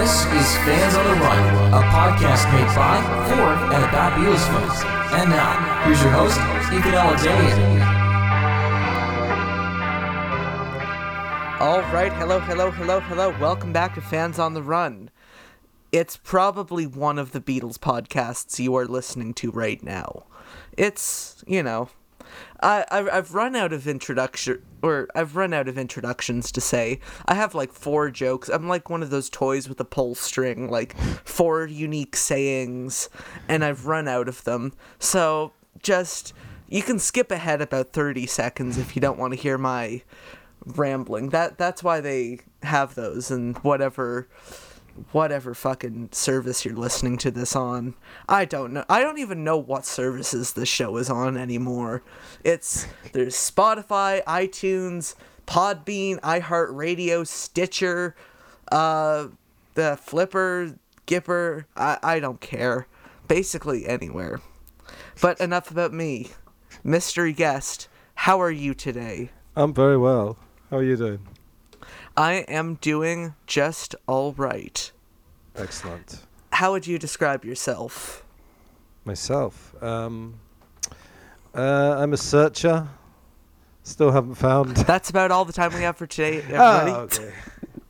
This is Fans on the Run, a podcast made by, for, and about Beatles fans. And now, here's your host, Ethan Alexander. All right, hello, hello, hello, hello. Welcome back to Fans on the Run. It's probably one of the Beatles podcasts you are listening to right now. It's, you know, I I've, run out of introduction or I've run out of introductions to say. I have like four jokes. I'm like one of those toys with a pull string, like four unique sayings, and I've run out of them. So just you can skip ahead about 30 seconds if you don't want to hear my rambling. That that's why they have those and whatever whatever fucking service you're listening to this on. I don't know. I don't even know what services this show is on anymore. It's there's Spotify, iTunes, Podbean, iHeartRadio, Stitcher, uh the Flipper, Gipper, I I don't care. Basically anywhere. But enough about me. Mystery guest, how are you today? I'm very well. How are you doing? I am doing just all right. Excellent. How would you describe yourself? Myself, um, uh, I'm a searcher. Still haven't found. That's about all the time we have for today, everybody. Ah, okay.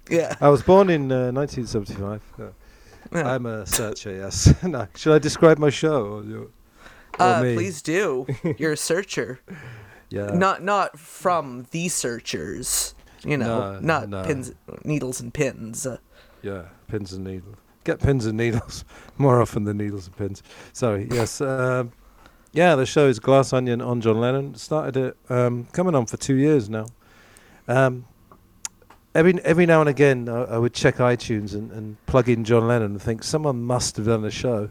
Yeah. I was born in uh, 1975. Uh, yeah. I'm a searcher. Yes. no, should I describe my show? Or or Uh, please do. You're a searcher. Yeah. Not not from the searchers. You know, No, not no. pins, needles and pins. Uh, Yeah. Pins and needles. Get pins and needles more often than needles and pins. Sorry. Yes. Um, yeah. The show is Glass Onion on John Lennon. Started it um, coming on for two years now. Um, every every now and again, I, I would check iTunes and, and plug in John Lennon and think someone must have done a show,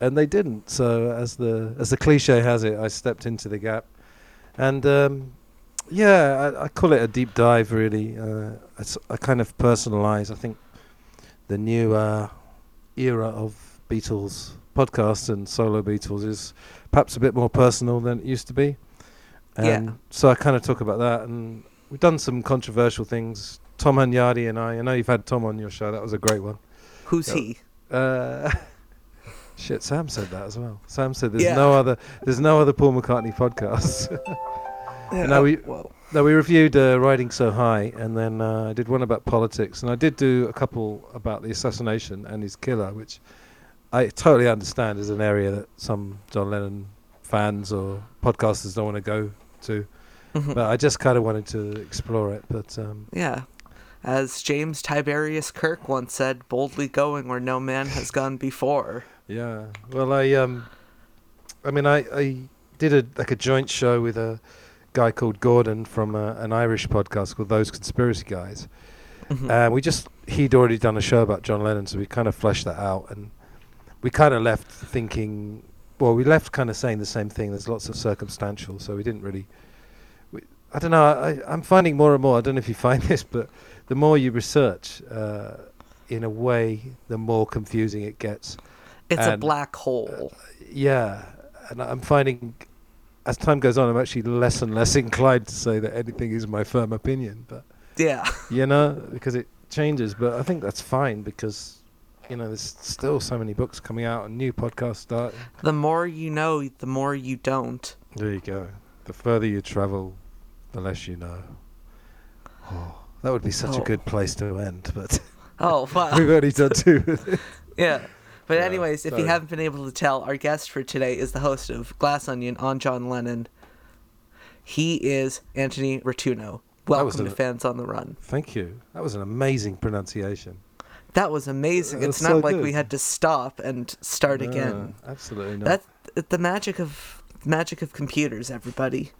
and they didn't. So as the as the cliche has it, I stepped into the gap, and um, yeah, I, I call it a deep dive. Really, uh, I, s- I kind of personalize. I think the new uh, era of Beatles podcasts and solo Beatles is perhaps a bit more personal than it used to be. And Yeah. So I kind of talk about that, and we've done some controversial things. Tom Hunyadi and I. I know you've had Tom on your show. That was a great one. who's Yeah. he? Uh, shit, Sam said that as well. Sam said there's Yeah. no other there's no other Paul McCartney podcasts. Yeah, no, we- well, no, we reviewed uh, Riding So High, and then uh, I did one about politics, and I did do a couple about the assassination and his killer, which I totally understand is an area that some John Lennon fans or podcasters don't want to go to. mhm. But I just kind of wanted to explore it. But um, yeah. As James Tiberius Kirk once said, boldly going where no man has gone before. Yeah. Well, I um, I mean, I I did a like a joint show with a guy called Gordon from uh, an Irish podcast called Those Conspiracy Guys. Mhm. And we just he'd already done a show about John Lennon, so we kind of fleshed that out, and we kind of left thinking. Well, we left kind of saying the same thing. There's lots of circumstantial, so we didn't really. We, I don't know. I, I'm finding more and more. I don't know if you find this, but the more you research, uh, in a way, the more confusing it gets. it's a black hole. Yeah, and I'm finding as time goes on, I'm actually less and less inclined to say that anything is my firm opinion. But yeah. you know, because it changes. But I think that's fine because you know there's still so many books coming out and new podcasts starting. The more you know, the more you don't. There you go. The further you travel, the less you know. Oh, that would be such a Oh. good place to end. But Oh, wow. we've already done two. Yeah. But Yeah, anyways, if you haven't been able to tell, our guest for today is the host of Glass Onion on John Lennon. He is Anthony Rotuno. Welcome to a- Fans on the Run. Thank you. That was an amazing pronunciation. That was amazing. That It's was not so like we had to stop and start again. Absolutely not. That's the magic of magic of computers, everybody.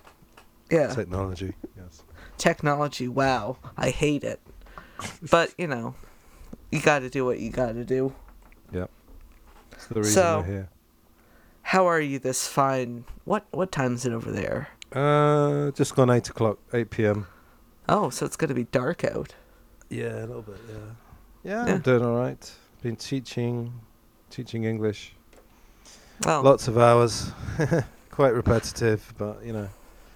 yeah. Technology. Yes. Technology, wow. I hate it. But, you know, you got to do what you got to do. That's the reason So- we're here. How are you this fine? What what time is it over there? Uh, just gone eight o'clock, eight p.m. Oh, so it's going to be dark out. Yeah, a little bit. Yeah. Yeah, Yeah. I'm doing all right. Been teaching, teaching English. Well, Lots of hours. Quite repetitive, but you know,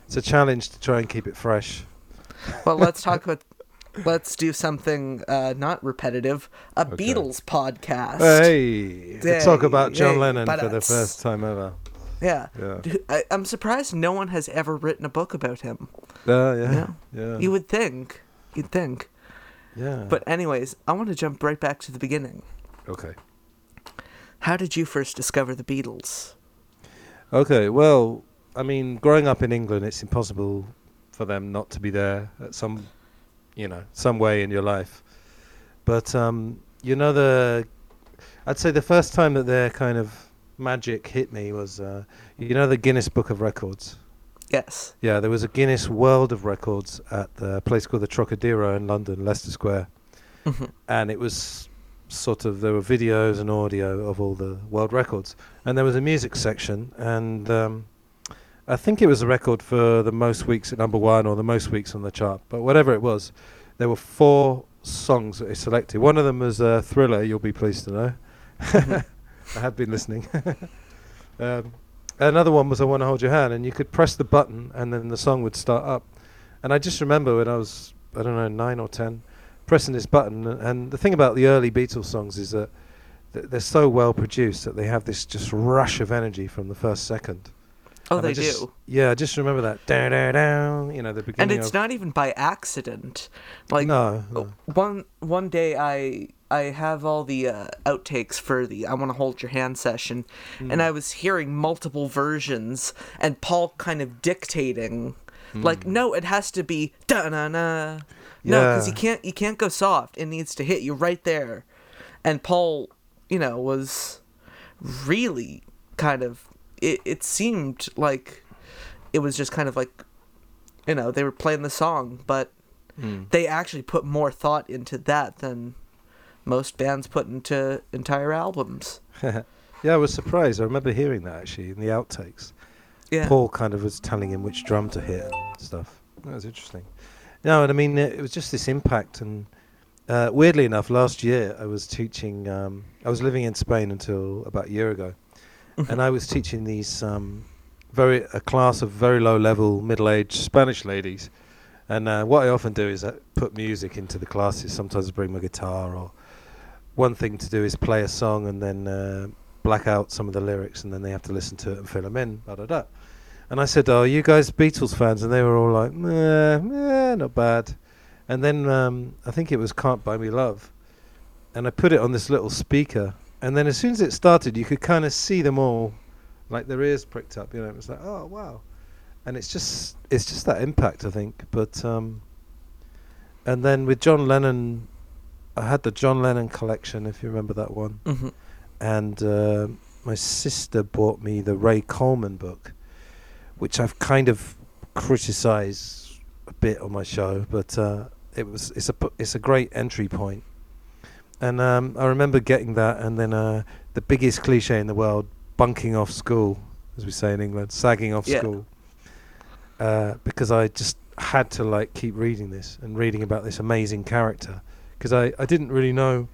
it's a challenge to try and keep it fresh. well, let's talk about let's do something uh, not repetitive. A Beatles podcast. Hey, to talk about John Hey, Lennon for the first time ever. Yeah. Yeah. I, am surprised no one has ever written a book about him. Uh, yeah, Yeah. yeah, You would think. You'd think. yeah. But anyways, I want to jump right back to the beginning. okay, How did you first discover the Beatles? okay. Well, I mean, growing up in England, it's impossible for them not to be there at some, you know, some way in your life. But um, you know, the I'd say the first time that their kind of magic hit me was, uh, you know, the Guinness Book of Records. Yes. Yeah, there was a Guinness World of Records at the place called the Trocadero in London, Leicester Square, Mhm. and it was sort of there were videos and audio of all the world records, and there was a music section, and um, I think it was a record for the most weeks at number one or the most weeks on the chart, but whatever it was, there were four songs that they selected. One of them was uh, Thriller. You'll be pleased to know. I have been listening. um, another one was I Want to Hold Your Hand, and you could press the button and then the song would start up. And I just remember when I was, I don't know, nine or ten, pressing this button. And, and the thing about the early Beatles songs is that th- they're so well produced that they have this just rush of energy from the first second. Oh, And they just- do. Yeah, I just remember that. Down, down, down, you know, the beginning. And it's of. not even by accident. Like no, no. one one day I I have all the uh, outtakes for the I want to hold your hand session Hmm. and I was hearing multiple versions and Paul kind of dictating like no it has to be da na na no cuz you Hmm. Can't you can't go soft it needs to hit you right there and Paul you know was really kind of it it seemed like it was just kind of like you know they were playing the song but Hmm. they actually put more thought into that than most bands put into entire albums. yeah, I was surprised. I remember hearing that actually in the outtakes. Yeah. Paul kind of was telling him which drum to hit and stuff. That was interesting. No, and I mean it, it was just this impact. And uh, weirdly enough, last year I was teaching. Um, I was living in Spain until about a year ago, and I was teaching these um, very a class of very low level middle aged Spanish ladies. And uh, what I often do is put music into the classes. Sometimes I bring my guitar, or one thing to do is play a song and then uh, black out some of the lyrics, and then they have to listen to it and fill them in. Da da da. And I said, "Oh, you guys Beatles fans?" And they were all like, "Meh, meh, not bad." And then um, I think it was "Can't Buy Me Love," and I put it on this little speaker. And then as soon as it started, you could kind of see them all, like their ears pricked up. You know, it was like, "Oh, wow!" And it's just it's just that impact, I think. But um, and then with John Lennon, I had the John Lennon collection, if you remember that one hmm and uh, my sister bought me the Ray Coleman book, which I've kind of criticised a bit on my show, but uh, it was it's a it's a great entry point. And um, I remember getting that, and then uh, the biggest cliche in the world, bunking off school, as we say in England, sagging off Yeah. school, uh, because I just had to like keep reading this and reading about this amazing character, because I, I didn't really know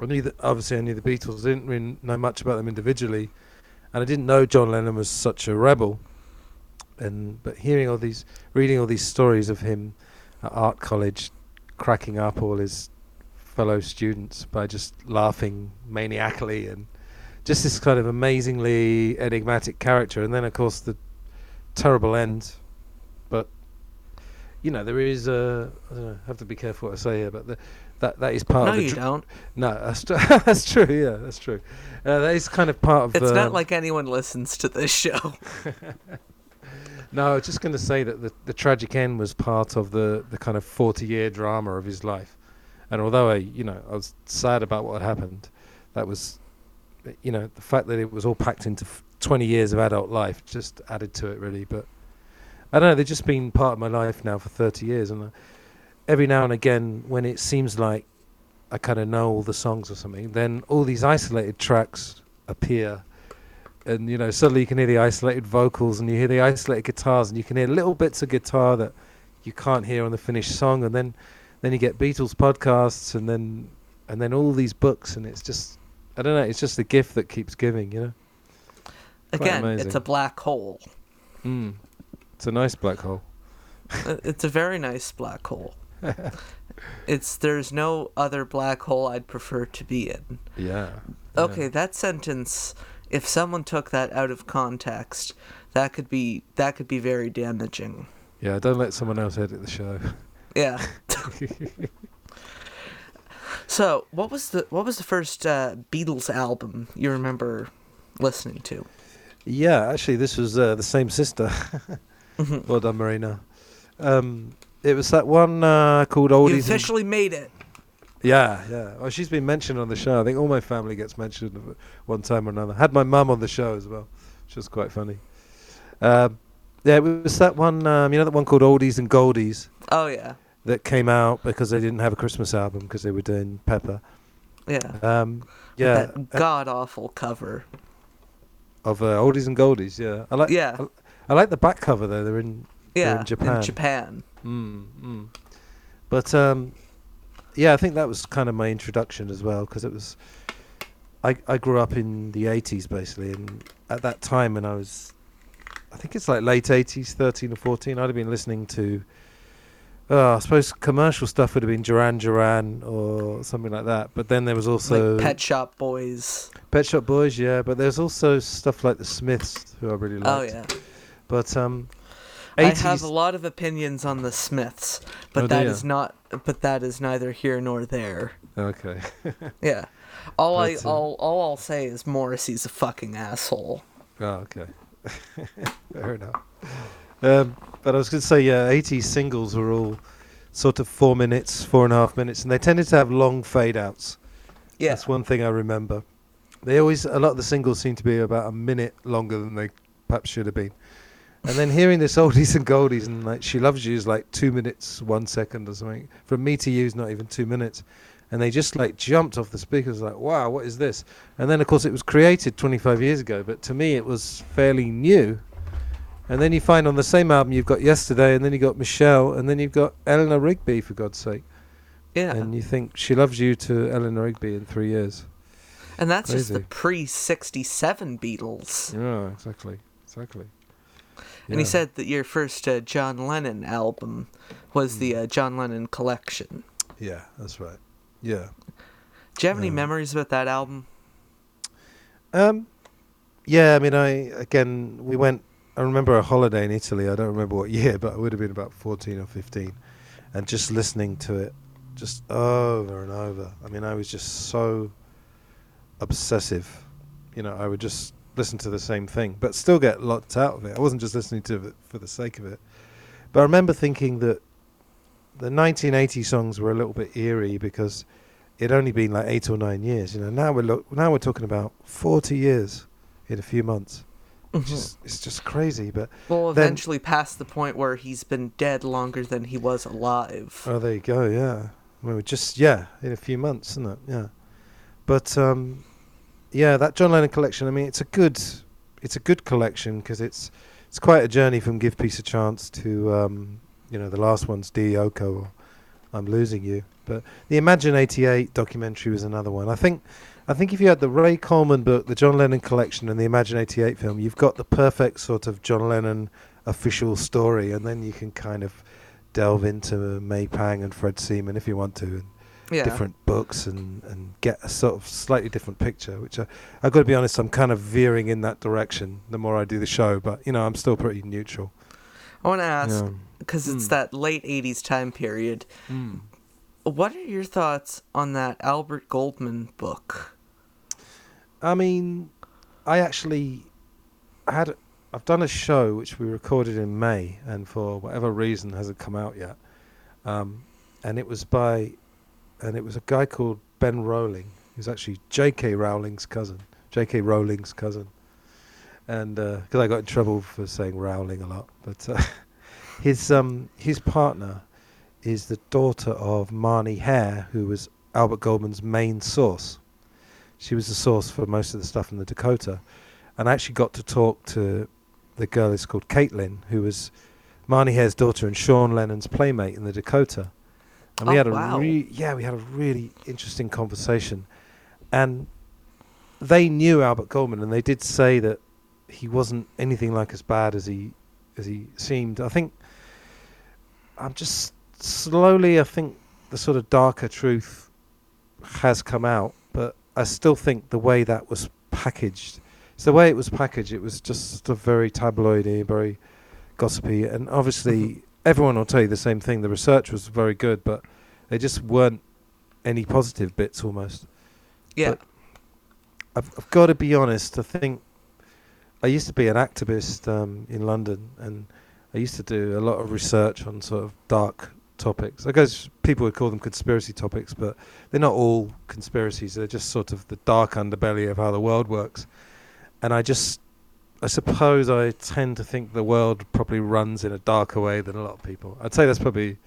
I knew that obviously I knew the Beatles. I didn't really know much about them individually, and I didn't know John Lennon was such a rebel. And but hearing all these, reading all these stories of him at art college, cracking up all his fellow students by just laughing maniacally, and just this kind of amazingly enigmatic character. And then of course the terrible end. But you know there is a I don't know. I have to be careful what I say here, but the, that that is part No, of the you dr- don't. no, that's true. that's true. Yeah, that's true. Uh, that is kind of part of. It's the, not like anyone listens to this show. No, I was just going to say that the, the tragic end was part of the, the kind of forty year drama of his life, and although I, you know, I was sad about what had happened, that was, you know, the fact that it was all packed into f- twenty years of adult life just added to it really. But I don't know. They've just been part of my life now for thirty years, and uh, every now and again, when it seems like I kind of know all the songs or something, then all these isolated tracks appear and you know suddenly you can hear the isolated vocals and you hear the isolated guitars and you can hear little bits of guitar that you can't hear on the finished song and then then you get Beatles podcasts and then and then all these books and it's just I don't know it's just a gift that keeps giving you know Again, it's a black hole. mm. it's a nice black hole Uh, it's a very nice black hole. It's there's no other black hole I'd prefer to be in. Yeah. Okay, that sentence if someone took that out of context, that could be that could be very damaging. Yeah, don't let someone else edit the show. Yeah. so, what was the what was the first uh, Beatles album you remember listening to? Yeah, actually, this was uh, the same sister. Mm-hmm. well done, Marina. Um, it was that one uh, called Oldies. You and- made it. Yeah, yeah. Well, she's been mentioned on the show. I think all my family gets mentioned one time or another. Had my mum on the show as well, which was quite funny. Um, yeah, it was that one. Um, you know that one called Oldies and Goldies Oh yeah, that came out because they didn't have a Christmas album because they were doing Pepper. yeah. Um, yeah, that uh, god awful cover. of uh, Oldies and Goldies. Yeah, I like. Yeah, I like the back cover though. They're in. they're yeah. in Japan. In Japan. Mm, mm. But um, yeah, I think that was kind of my introduction as well because it was. I I grew up in the '80s basically, and at that time when I was, I think it's like late '80s, 13 or 14, I'd have been listening to. Uh, I suppose commercial stuff would have been Duran Duran or something like that. But then there was also like Pet Shop Boys. Pet Shop Boys, yeah. But there's also stuff like the Smiths, who I really liked. Oh yeah. But um, I have a lot of opinions on the Smiths, but Oh, that is not. But that is neither here nor there. Okay. Yeah. All I But, uh, all all I'll say is Morrissey's a fucking asshole. Oh, okay. Fair enough. Um, but I was going to say, yeah, 80s singles were all sort of four minutes, four and a half minutes, and they tended to have long fade outs. Yeah. That's one thing I remember. They always, a lot of the singles seem to be about a minute longer than they perhaps should have been. And then hearing this oldies and goldies and like She Loves You is like two minutes, one second or something. From Me to You is not even two minutes. And they just like jumped off the speakers like, wow, what is this? And then of course it was created 25 years ago, but to me it was fairly new. And then you find on the same album you've got Yesterday, and then you've got Michelle, and then you've got Eleanor Rigby for God's sake. yeah. And you think She Loves You to Eleanor Rigby in three years. And that's just the pre 67 Beatles. Yeah, exactly, exactly. And he said that your first uh, John Lennon album was the Hmm. uh, John Lennon collection. "Yeah, that's right. Yeah, Do you have any memories about that album? um, yeah. I mean, I again, we went. I remember a holiday in Italy. I don't remember what year, but it would have been about fourteen or fifteen, and just listening to it, just over and over. I mean, I was just so obsessive. You know, I would just listen to the same thing, but still get lots out of it. I wasn't just listening to it for the sake of it. But I remember thinking that the 1980 songs were a little bit eerie because it'd only been like eight or nine years. You know, now we're now we're talking about 40 years in a few months. It's just, it's just crazy. But Well, then- eventually past the point where he's been dead longer than he was alive. oh, there you go. Yeah, we were just yeah in a few months, isn't it? Yeah. But um, yeah, that John Lennon collection. I mean, it's a good, it's a good collection because it's it's quite a journey from Give Peace a Chance to um, you know the last one's Dear Yoko or I'm Losing You. But the Imagine '88 documentary was another one. I think I think if you had the Ray Coleman book, the John Lennon collection, and the Imagine '88 film, you've got the perfect sort of John Lennon official story, and then you can kind of delve into May Pang and Fred Seaman if you want to. And yeah. different books and, and get a sort of slightly different picture, which I, I've got to be honest, I'm kind of veering in that direction the more I do the show, but you know, I'm still pretty neutral. I want to ask, Yeah. because it's Mm. that late 80s time period, what are your thoughts on that Albert Goldman book? I mean, I actually had, I've done a show which we recorded in May and for whatever reason hasn't come out yet. Um, and it was by, and it was a guy called Ben Rowling, who's actually J.K. Rowling's cousin, J.K. Rowling's cousin. And because I got in trouble for saying Rowling a lot, but uh, his um his partner is the daughter of Marnie Hare, who was Albert Goldman's main source. She was the source for most of the stuff in the Dakota, and I actually got to talk to the girl is called Caitlin, who was Marnie Hare's daughter and Sean Lennon's playmate in the Dakota. And we Oh, had a wow. re- yeah, we had a really interesting conversation, and they knew Albert Goldman, and they did say that he wasn't anything like as bad as he as he seemed. I think I'm just slowly, I think the sort of darker truth has come out, but I still think the way that was packaged, so the way it was packaged, it was just a very tabloidy, very gossipy, and obviously everyone will tell you the same thing. The research was very good, but there just weren't any positive bits almost. Yeah. But I've, I've got to be honest. I think I used to be an activist um, in London, and I used to do a lot of research on sort of dark topics. I guess people would call them conspiracy topics, but they're not all conspiracies. They're just sort of the dark underbelly of how the world works. And I just, I suppose, I tend to think the world probably runs in a darker way than a lot of people. I'd say that's probably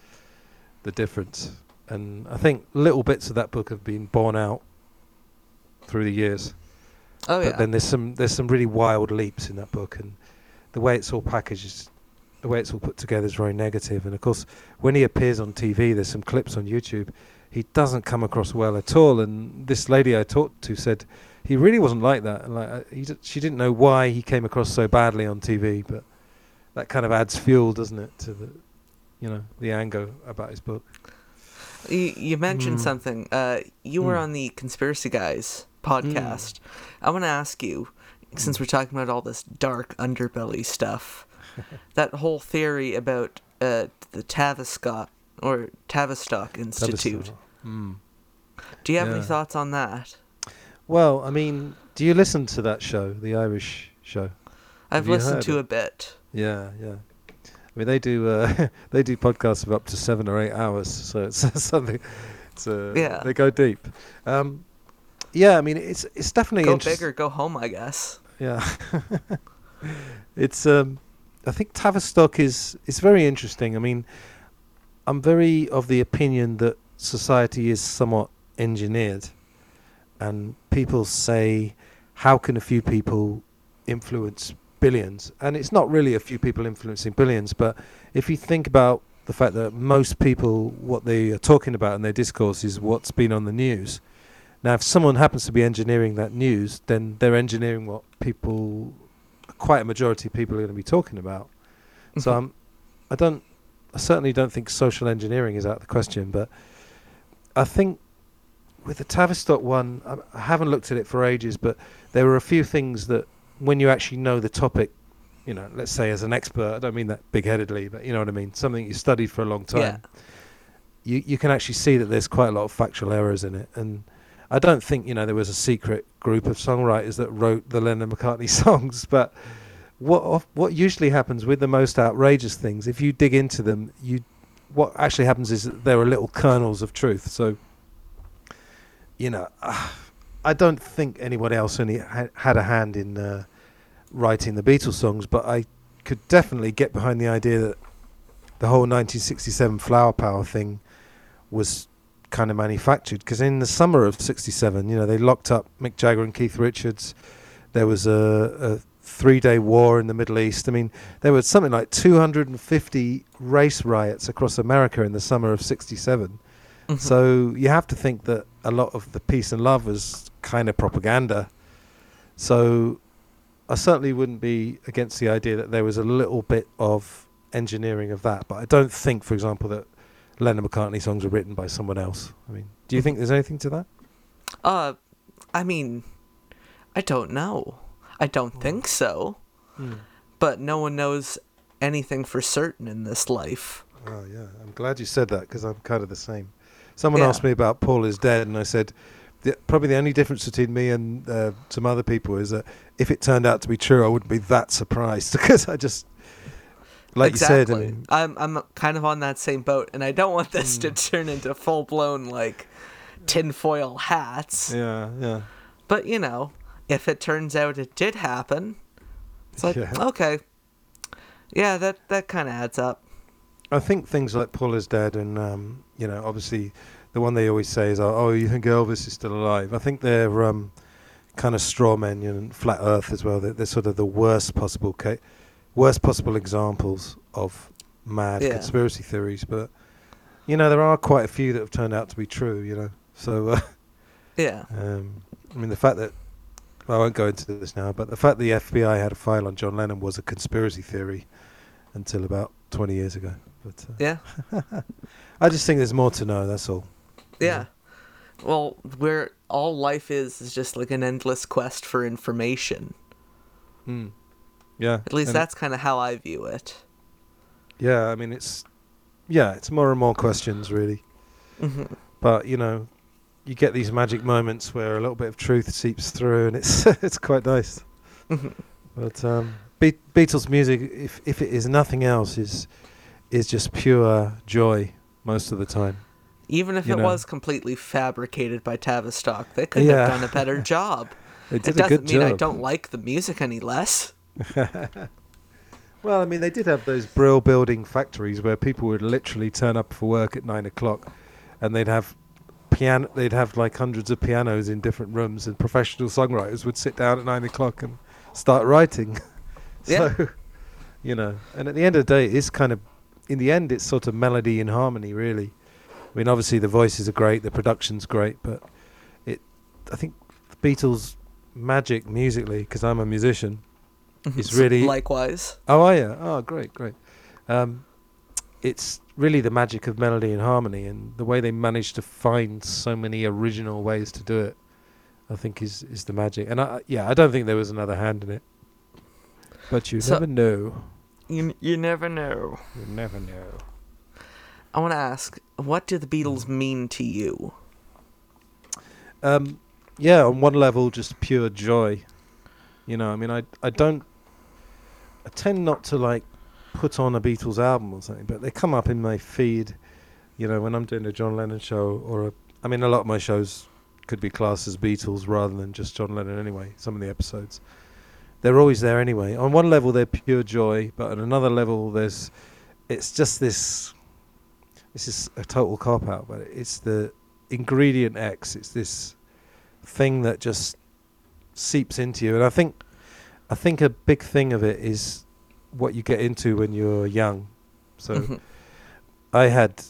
the difference. And I think little bits of that book have been borne out through the years. Oh but yeah. then there's some there's some really wild leaps in that book, and the way it's all packaged, is, the way it's all put together is very negative. And of course, when he appears on TV, there's some clips on YouTube. He doesn't come across well at all. And this lady I talked to said he really wasn't like that. And like uh, he, d- she didn't know why he came across so badly on TV, but that kind of adds fuel, doesn't it, to the you know the anger about his book. You, you mentioned Mm. something. Uh, you were Mm. on the Conspiracy Guys podcast. I want to ask you, since we're talking about all this dark underbelly stuff, that whole theory about uh, the Tavistock or Tavistock Institute. Mm. Do you have any thoughts on that? Well, I mean, do you listen to that show, the Irish show? I've you listened to it? a bit. Yeah, yeah. I mean, they do uh, they do podcasts of up to seven or eight hours, so it's something. It's, uh, Yeah. they go deep. Um, yeah, I mean, it's it's definitely Go interest- big or go home, I guess. Yeah, it's. Um, I think Tavistock is is very interesting. I mean, I'm very of the opinion that society is somewhat engineered, and people say, how can a few people influence billions? And it's not really a few people influencing billions, but if you think about the fact that most people, what they are talking about in their discourse is what's been on the news. Now, if someone happens to be engineering that news, then they're engineering what people, quite a majority of people are going to be talking about. So I'm, I don't, I certainly don't think social engineering is out of the question, but I think with the Tavistock one, I, I haven't looked at it for ages, but there were a few things that when you actually know the topic, you know, let's say as an expert, I don't mean that big-headedly, but you know what I mean, something you studied for a long time Yeah. you you can actually see that there's quite a lot of factual errors in it, and I don't think you know there was a secret group of songwriters that wrote the Lennon McCartney songs, but what what usually happens with the most outrageous things, if you dig into them, you what actually happens is that there are little kernels of truth. So, you know, I don't think anyone else only ha- had a hand in uh, writing the Beatles songs, but I could definitely get behind the idea that the whole 1967 Flower Power thing was kind of manufactured because in the summer of 67 you know they locked up Mick Jagger and Keith Richards. There was a, a three day war in the Middle East. I mean there was something like 250 race riots across America in the summer of 67 Mhm. so you have to think that a lot of the peace and love was kind of propaganda. So I certainly wouldn't be against the idea that there was a little bit of engineering of that but I don't think for example that Lennon McCartney songs were written by someone else. I mean, do you think there's anything to that? Uh, I mean, I don't know. I don't think so. But no one knows anything for certain in this life. Oh yeah, I'm glad you said that because I'm kind of the same. Someone Yeah. asked me about Paul is dead, and I said the, probably the only difference between me and uh, some other people is that if it turned out to be true, I wouldn't be that surprised because I just like exactly. you said. I mean, I'm I'm kind of on that same boat, and I don't want this Hmm. to turn into full blown like tinfoil hats. yeah, yeah. But you know, if it turns out it did happen, it's like Yeah. okay, yeah, that that kind of adds up. I think things like Paul is dead, and um, you know, obviously, the one they always say is, "Oh, you think Elvis is still alive?" I think they're um, kind of straw men, you know, and flat Earth as well. They're, they're sort of the worst possible ca- worst possible examples of mad Yeah. conspiracy theories. But you know, there are quite a few that have turned out to be true. You know, so uh, Yeah. um, I mean, the fact that well, I won't go into this now, but the fact the FBI had a file on John Lennon was a conspiracy theory. until about 20 years ago. But uh, Yeah. I just think there's more to know. That's all. Yeah. Well, where all life is is just like an endless quest for information. Mm. Yeah. At least that's kind of how I view it. Yeah, I mean it's yeah, it's more and more questions really. hmm But you know, you get these magic moments where a little bit of truth seeps through, and it's it's quite nice. Mhm. But um, Be- Beatles music, if if it is nothing else, is is just pure joy most of the time. Even if You it know. was completely fabricated by Tavistock, they couldn't Yeah. have done a better job. It doesn't mean I don't like the music any less. Well, I mean, they did have those brill building factories where people would literally turn up for work at nine o'clock, and they'd have piano. They'd have like hundreds of pianos in different rooms, and professional songwriters would sit down at nine o'clock and start writing. Yeah. so, you know, and at the end of the day, it's kind of, in the end, it's sort of melody and harmony, really. I mean, obviously the voices are great, the production's great, but it, I think, the Beatles' magic musically, because I'm a musician. It's really- likewise. Oh, are you? Oh, great, great. Um, it's really the magic of melody and harmony, and the way they managed to find so many original ways to do it. I think is is the magic, and I yeah, I don't think there was another hand in it. But you So- never know. You you never know. You never know. I want to ask, what do the Beatles mean to you? Um, yeah, on one level, just pure joy. You know, I mean, I I don't. I tend not to like put on a Beatles album or something, but they come up in my feed. You know, when I'm doing a John Lennon show or a, I mean, a lot of my shows could be classed as Beatles rather than just John Lennon anyway. Some of the episodes, they're always there anyway. On one level, they're pure joy, but on another level, there's, it's just this. This is a total cop out, but it's the ingredient X. It's this thing that just seeps into you, and I think, I think a big thing of it is what you get into when you're young. So Mhm. I had,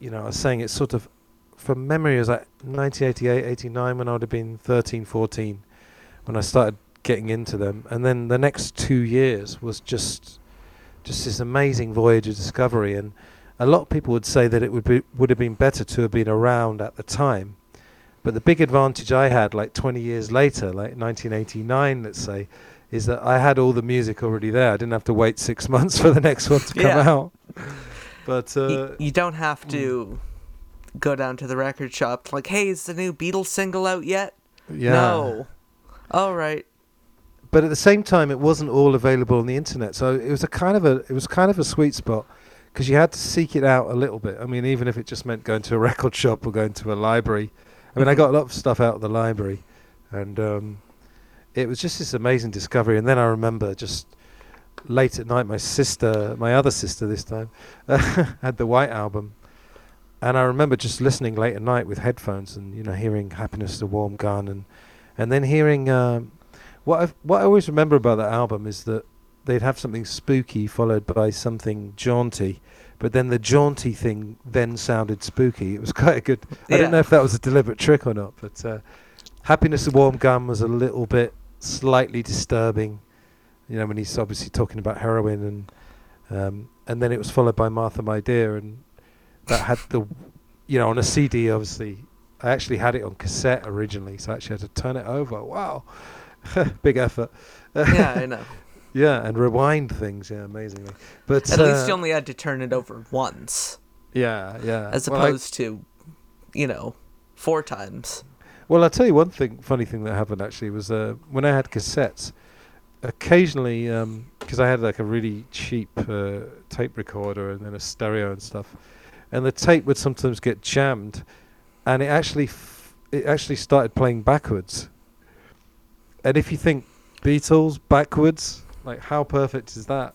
you know, I was saying it's sort of, from memory, it was like 1988, 89 when I would have been 13, 14, when I started getting into them, and then the next two years was just, just this amazing voyage of discovery, and a lot of people would say that it would be would have been better to have been around at the time. But the big advantage I had, like 20 years later, like 1989, let's say, is that I had all the music already there. I didn't have to wait six months for the next one to come Yeah. out. But uh, you, you don't have to go down to the record shop like, hey, is the new Beatles single out yet? yeah. No. All right. But at the same time, it wasn't all available on the internet. So it was a kind of a it was kind of a sweet spot because you had to seek it out a little bit. I mean, even if it just meant going to a record shop or going to a library. I mean, I got a lot of stuff out of the library, and um, it was just this amazing discovery. And then I remember just late at night, my sister, my other sister this time, had the White Album, and I remember just listening late at night with headphones and you know hearing "Happiness is a Warm Gun" and and then hearing um, what I what I always remember about that album is that they'd have something spooky followed by something jaunty. But then the jaunty thing then sounded spooky. It was quite a good. I don't know if that was a deliberate trick or not, but uh, "Happiness, a Warm Gun" was a little bit slightly disturbing. You know, when he's obviously talking about heroin, and um, and then it was followed by "Martha, My Dear," and that had the, you know, on a CD. Obviously, I actually had it on cassette originally, so I actually had to turn it over. Wow, big effort. Yeah, I know. yeah, and rewind things. Yeah, amazingly. But At least uh, you only had to turn it over once, yeah, yeah. as Well, I- opposed to, you know, four times. Well, I'll tell you one thing, funny thing that happened actually was uh, when I had cassettes. Occasionally, because I had like a really cheap uh, tape recorder and then a stereo and stuff, and the tape would sometimes get jammed, and it actually f- it actually started playing backwards. And if you think Beatles backwards, like how perfect is that?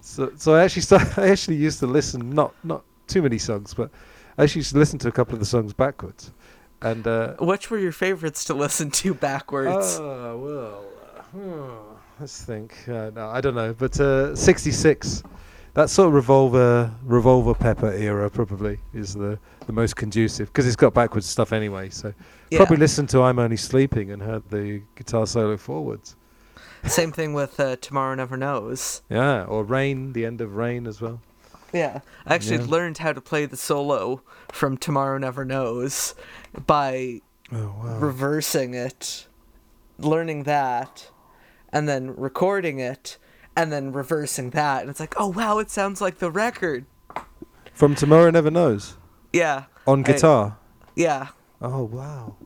So, so I actually I actually used to listen not not too many songs, but I actually used to listen to a couple of the songs backwards, and uh, Which were your favorites to listen to backwards? Oh well, uh, hmm, let's think. Uh, no, I don't know, but uh, '66, that sort of revolver, revolver pepper era probably is the the most conducive because it's got backwards stuff anyway. So yeah. probably listened to "I'm Only Sleeping" and heard the guitar solo forwards. Same thing with uh, Tomorrow Never Knows. Yeah, or Rain, the end of Rain as well. Yeah, I actually Yeah. learned how to play the solo from Tomorrow Never Knows by Oh wow. reversing it, learning that, and then recording it, and then reversing that. And it's like, oh wow, it sounds like the record. From Tomorrow Never Knows Yeah. on I- guitar. Yeah. Oh wow.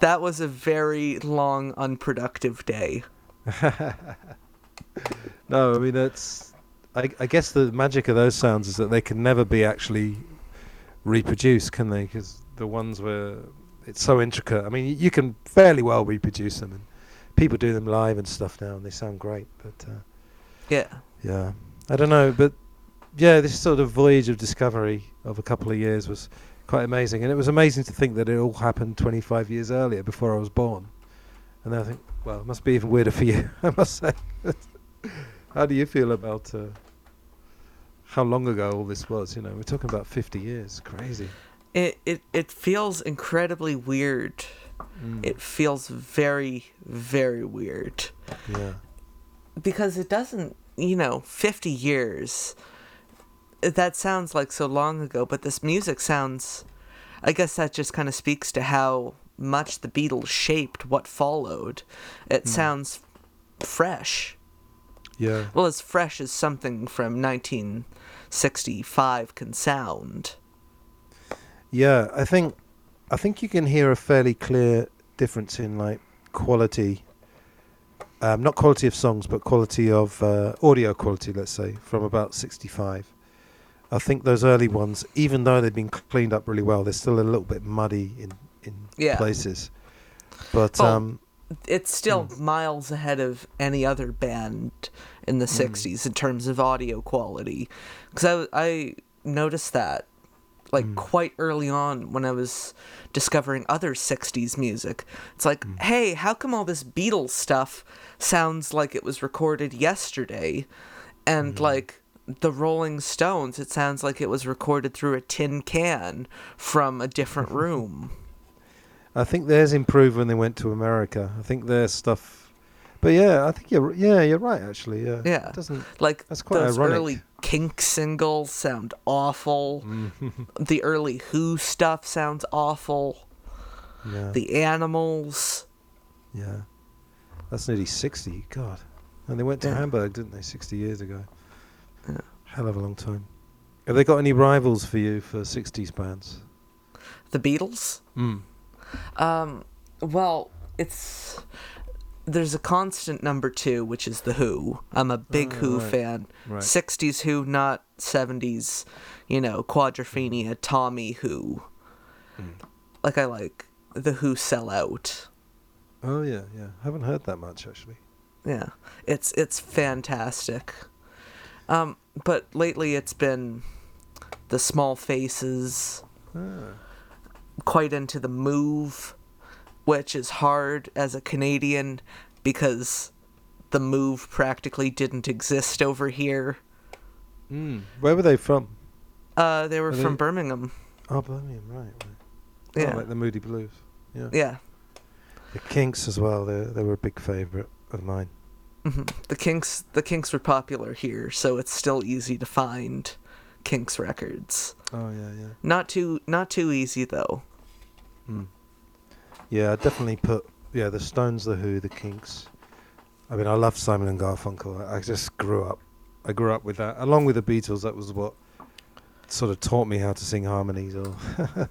That was a very long, unproductive day. No, I mean it's. I, I guess the magic of those sounds is that they can never be actually reproduced, can they? Because the ones where it's so intricate. I mean, you can fairly well reproduce them, and people do them live and stuff now, and they sound great. But uh, Yeah. yeah, I don't know, but yeah, this sort of voyage of discovery of a couple of years was quite amazing, and it was amazing to think that it all happened 25 years earlier before I was born. And then I think, well, it must be even weirder for you, I must say. How do you feel about uh, how long ago all this was? You know, we're talking about 50 years. Crazy. It, it, it feels incredibly weird. Mm, It feels very, very weird. yeah. because it doesn't you know 50 years that sounds like so long ago but this music sounds i guess that just kind of speaks to how much the beatles shaped what followed it sounds fresh Yeah. well as fresh as something from 1965 can sound Yeah, I think I think you can hear a fairly clear difference in like quality, um, not quality of songs, but quality of uh, audio quality. Let's say from about '65. I think those early ones, even though they've been cleaned up really well, they're still a little bit muddy in in Yeah. places. But um, it's still hmm. miles ahead of any other band in the hmm. 60s in terms of audio quality. Because I, I noticed that like hmm. quite early on when i was discovering other 60s music. It's like hey how come all this beatles stuff sounds like it was recorded yesterday? And like the rolling stones it sounds like it was recorded through a tin can from a different room I think theirs improved when they went to America. I think their stuff. But yeah, I think you're yeah you're right actually. Yeah. Yeah. It doesn't. Like That's quite those ironic. early Kink singles sound awful. Mm. the early Who stuff sounds awful. Yeah. The Animals. Yeah. That's nearly 60. God. And they went to Yeah. Hamburg, didn't they, 60 years ago? Yeah. Hell of a long time. Have they got any rivals for you for 60s bands? The Beatles. Mm. Um, well, it's there's a constant number two, which is the Who. I'm a big Oh, Who right. fan. Right. 60s Who, not 70s. You know, Quadrophenia, Tommy Who. Mm. Like I like the Who sell out. Oh, yeah, yeah. haven't heard that much, actually. Yeah, it's it's fantastic. Um, but lately it's been the Small Faces, Ah. Quite into the Move, which is hard as a Canadian because the Move practically didn't exist over here. Mm. Where were they from? Uh, they were from they- Birmingham. Oh, Birmingham, right. right. Yeah, Oh, like the Moody Blues. Yeah. yeah. The Kinks as well. They they were a big favourite of mine. hmm The Kinks, the Kinks were popular here, so it's still easy to find Kinks records. Oh, yeah, yeah. Not too, not too easy though. Mm. Yeah, I definitely put yeah the Stones, the Who, the Kinks. I mean, I love Simon and Garfunkel. I, I just grew up. I grew up with that, along with the Beatles. That was what sort of taught me how to sing harmonies. Or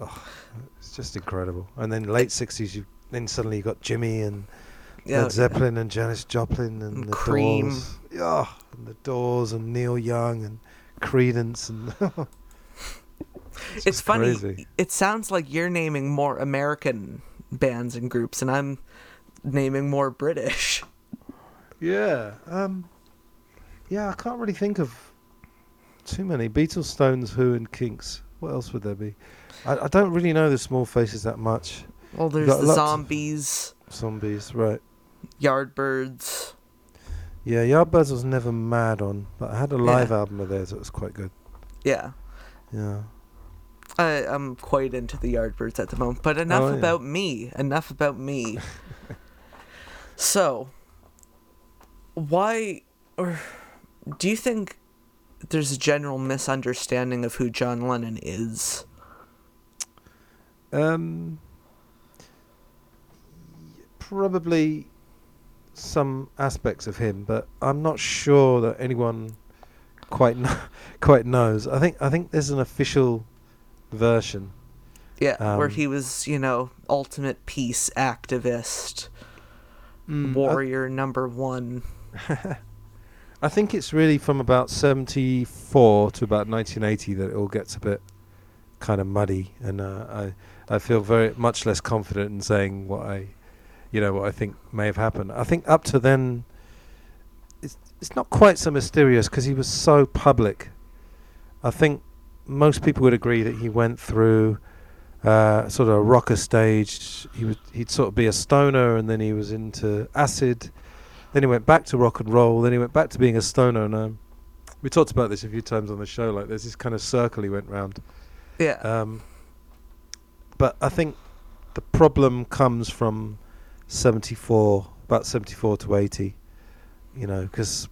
oh, it's just incredible. And then late sixties, you then suddenly you got Jimi and Yeah, Led Zeppelin and Janis Joplin and, And the Cream. Doors. Yeah, and the Doors and Neil Young and Creedence and. it's funny. crazy. It sounds like you're naming more American bands and groups, and I'm naming more British. Yeah. Um. Yeah, I can't really think of too many Beatles, Stones, Who, and Kinks. What else would there be? I, I don't really know the Small Faces that much. Well, there's the Zombies, Zombies, right? Yardbirds. Yeah, Yardbirds was never mad on, but I had a live album of theirs that was quite good. Yeah, Yeah. I, I'm quite into the Yardbirds at the moment. But enough Oh, yeah. about me. Enough about me. So, why, or do you think there's a general misunderstanding of who John Lennon is? Um, probably some aspects of him, but I'm not sure that anyone quite kn- quite knows. I think I think there's an official version. Yeah, where Um, he was, you know, ultimate peace activist, Mm, I- warrior number one. I think it's really from about 74 to about 1980 that it all gets a bit kind of muddy, and uh, I I feel very much less confident in saying what I, you know, what I think may have happened. I think up to then, it's it's not quite so mysterious because he was so public. I think most people would agree that he went through uh, sort of a rocker stage. He would he'd sort of be a stoner, and then he was into acid. Then he went back to rock and roll. Then he went back to being a stoner. And um, we talked about this a few times on the show. Like there's this kind of circle he went round. Yeah. Um, but I think the problem comes from 74, about 74 to 80. You know, because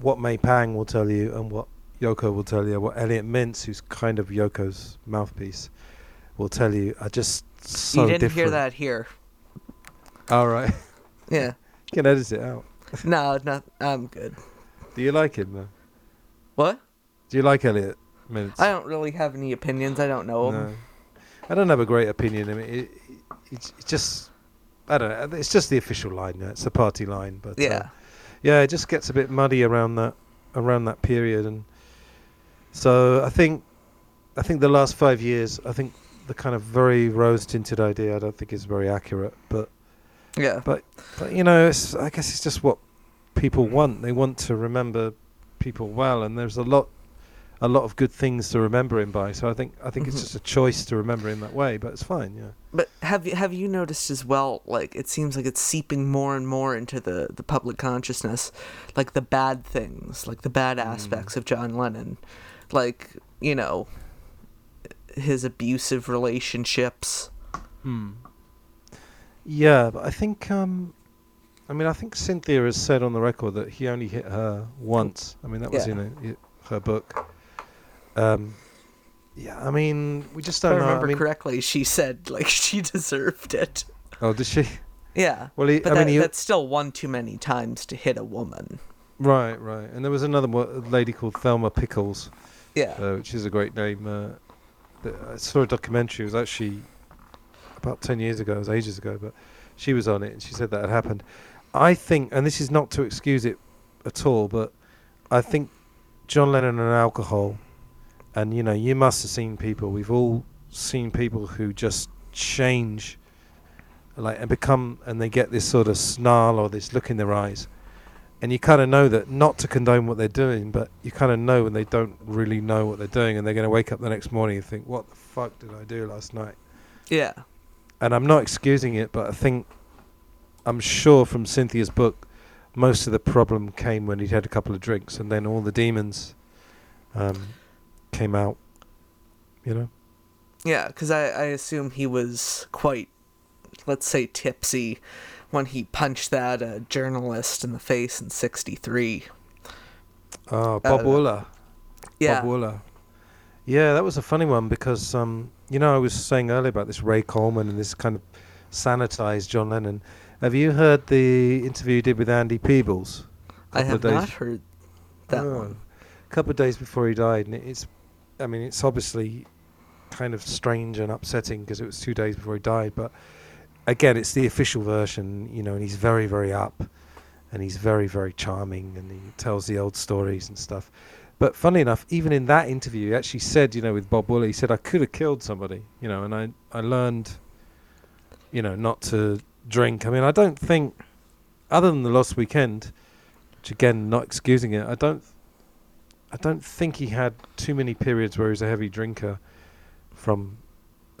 what May Pang will tell you, and what Yoko will tell you, what Elliot Mintz, who's kind of Yoko's mouthpiece, will tell you, are just so you didn't different. hear that here. All right, Yeah. you can edit it out. no, no, I'm good. Do you like him though? What? Do you like Elliot Mintz? I don't really have any opinions. I don't know him. No. I don't have a great opinion. I mean, it, it, it's just, I don't know. It's just the official line. Yeah? It's the party line. But uh, Yeah. yeah, it just gets a bit muddy around that around that period, and so I think I think the last five years, I think the kind of very rose tinted idea, I don't think is very accurate. But Yeah. but but you know, it's, I guess it's just what people want. They want to remember people well, and there's a lot a lot of good things to remember him by. So I think I think Mhm. it's just a choice to remember him that way. But it's fine. Yeah. But have you have you noticed as well? Like it seems like it's seeping more and more into the the public consciousness, like the bad things, like the bad aspects of John Lennon, like you know, his abusive relationships. Hmm. Yeah, but I think um, I mean I think Cynthia has said on the record that he only hit her once. I mean that was Yeah. in a, her book. Um, yeah, I mean we just If I don't know. remember I mean, correctly, she said like she deserved it. oh, did she? Yeah. Well, he, But I that, mean, he, that's still one too many times to hit a woman. right, right. And there was another mo- lady called Thelma Pickles. Yeah. uh, which is a great name. Uh, I saw a documentary. It was actually about ten years ago. It was ages ago, but she was on it and she said that had happened. I think, and this is not to excuse it at all, but I think John Lennon and alcohol, and you know, you must have seen people. We've all seen people who just change, like and become, and they get this sort of snarl or this look in their eyes and you kind of know that not to condone what they're doing, but you kind of know when they don't really know what they're doing, and they're going to wake up the next morning and think, "What the fuck did I do last night?" Yeah. And I'm not excusing it, but I think I'm sure from Cynthia's book, most of the problem came when he'd had a couple of drinks, and then all the demons um, came out. You know. Yeah, because I, I assume he was quite, let's say, tipsy when he punched that uh, journalist in the face in '63. Oh, Bob Uh, Wooler. Yeah, Bob Wooler. Yeah, that was a funny one because um, you know I was saying earlier about this Ray Coleman and this kind of sanitized John Lennon. Have you heard the interview you did with Andy Peebles? I have not heard that Oh, one. A couple of days before he died, and it's, I mean, it's obviously kind of strange and upsetting because it was two days before he died. But again, it's the official version, you know, and he's very, very up, and he's very, very charming, and he tells the old stories and stuff. But funny enough, even in that interview, he actually said, you know, with Bob Wooler, he said, I could have killed somebody, you know, and I, I learned, you know, not to drink. I mean, I don't think, other than the Lost Weekend, which again, not excusing it, I don't, I don't think he had too many periods where he was a heavy drinker. From,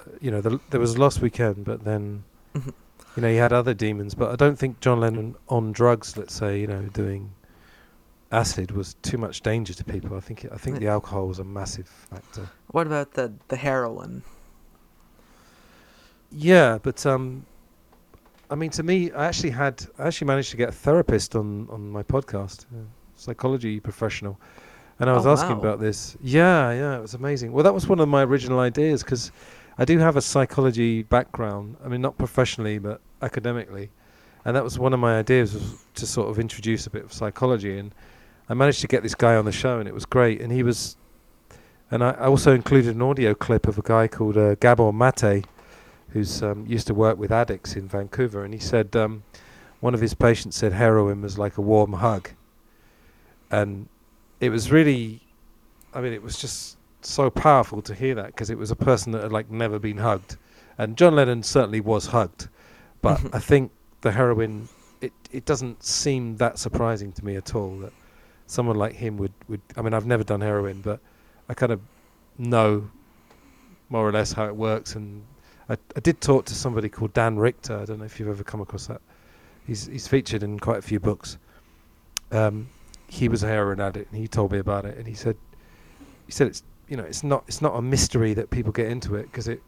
uh, you know, the, there was Lost Weekend, but then, Mhm. you know, he had other demons. But I don't think John Lennon on drugs, let's say, you know, doing acid was too much danger to people. I think I think the alcohol was a massive factor. What about the the heroin? Yeah, but um, I mean, to me, I actually had, I actually managed to get a therapist on on my podcast, a psychology professional, and I was Oh, asking wow. about this. Yeah, yeah, it was amazing. Well, that was one of my original ideas because I do have a psychology background. I mean, not professionally, but academically, and that was one of my ideas was to sort of introduce a bit of psychology, and I managed to get this guy on the show, and it was great. And he was, and I I also included an audio clip of a guy called uh, Gabor Mate, who's um, used to work with addicts in Vancouver, and he said um, one of his patients said heroin was like a warm hug, and it was really, I mean, it was just so powerful to hear that because it was a person that had like never been hugged, and John Lennon certainly was hugged, but. I think the heroin, it it doesn't seem that surprising to me at all that someone like him would would. I mean, I've never done heroin, but I kind of know more or less how it works and I, I did talk to somebody called Dan Richter. I don't know if you've ever come across that. He's he's featured in quite a few books. Um, he was a heroin addict, and he told me about it. And he said, he said it's you know it's not it's not a mystery that people get into it because it.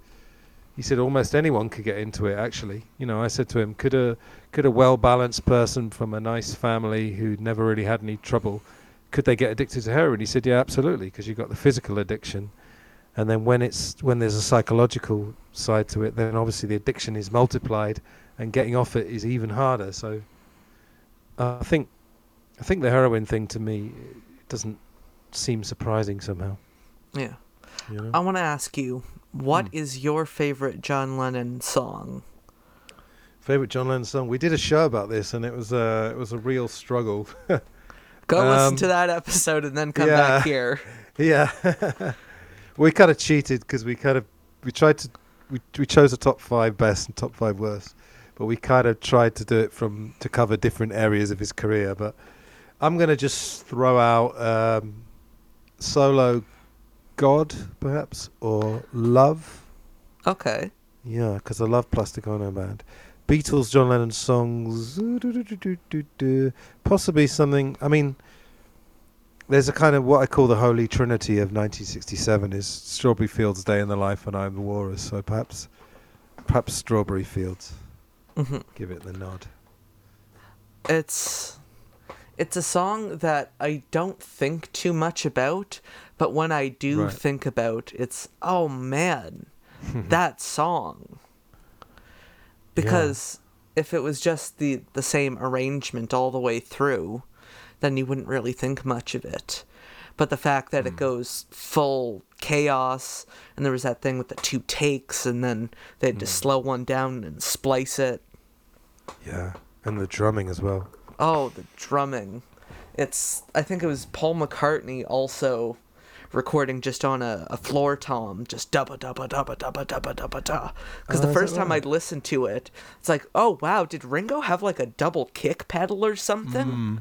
He said almost anyone could get into it. Actually, you know, I said to him, could a could a well balanced person from a nice family who never really had any trouble, could they get addicted to heroin? He said, yeah, absolutely, because you've got the physical addiction, and then when it's when there's a psychological side to it, then obviously the addiction is multiplied, and getting off it is even harder. So, uh, I think, I think the heroin thing to me doesn't seem surprising somehow. Yeah. You know? I want to ask you, what Hmm. is your favorite John Lennon song? Favorite John Lennon song? We did a show about this, and it was a it was a real struggle. Go listen Um, to that episode and then come yeah. back here. yeah, we kind of cheated because we kind of we tried to we we chose a top five best and top five worst, but we kind of tried to do it from to cover different areas of his career. But I'm gonna just throw out um, solo God perhaps or Love. Okay. Yeah, because I love Plastic Ono Band. Beatles, John Lennon songs, possibly something. I mean, there's a kind of what I call the holy trinity of 1967 is Strawberry Fields, Day in the Life, and I'm the Walrus. So perhaps, perhaps Strawberry Fields. hmm Give it the nod. It's it's a song that I don't think too much about, but when I do Right. think about, it's oh man, that song. Because if it was just the the same arrangement all the way through, then you wouldn't really think much of it. But the fact that it hmm. goes full chaos, and there was that thing with the two takes, and then they had to hmm. slow one down and splice it. Yeah, and the drumming as well. Oh, the drumming. It's I think it was Paul McCartney also recording just on a, a floor tom, just dubba dubba dubba dubba dubba dubba da. Because Oh, the first time right? I'd listened to it, it's like, oh wow, did Ringo have like a double kick pedal or something?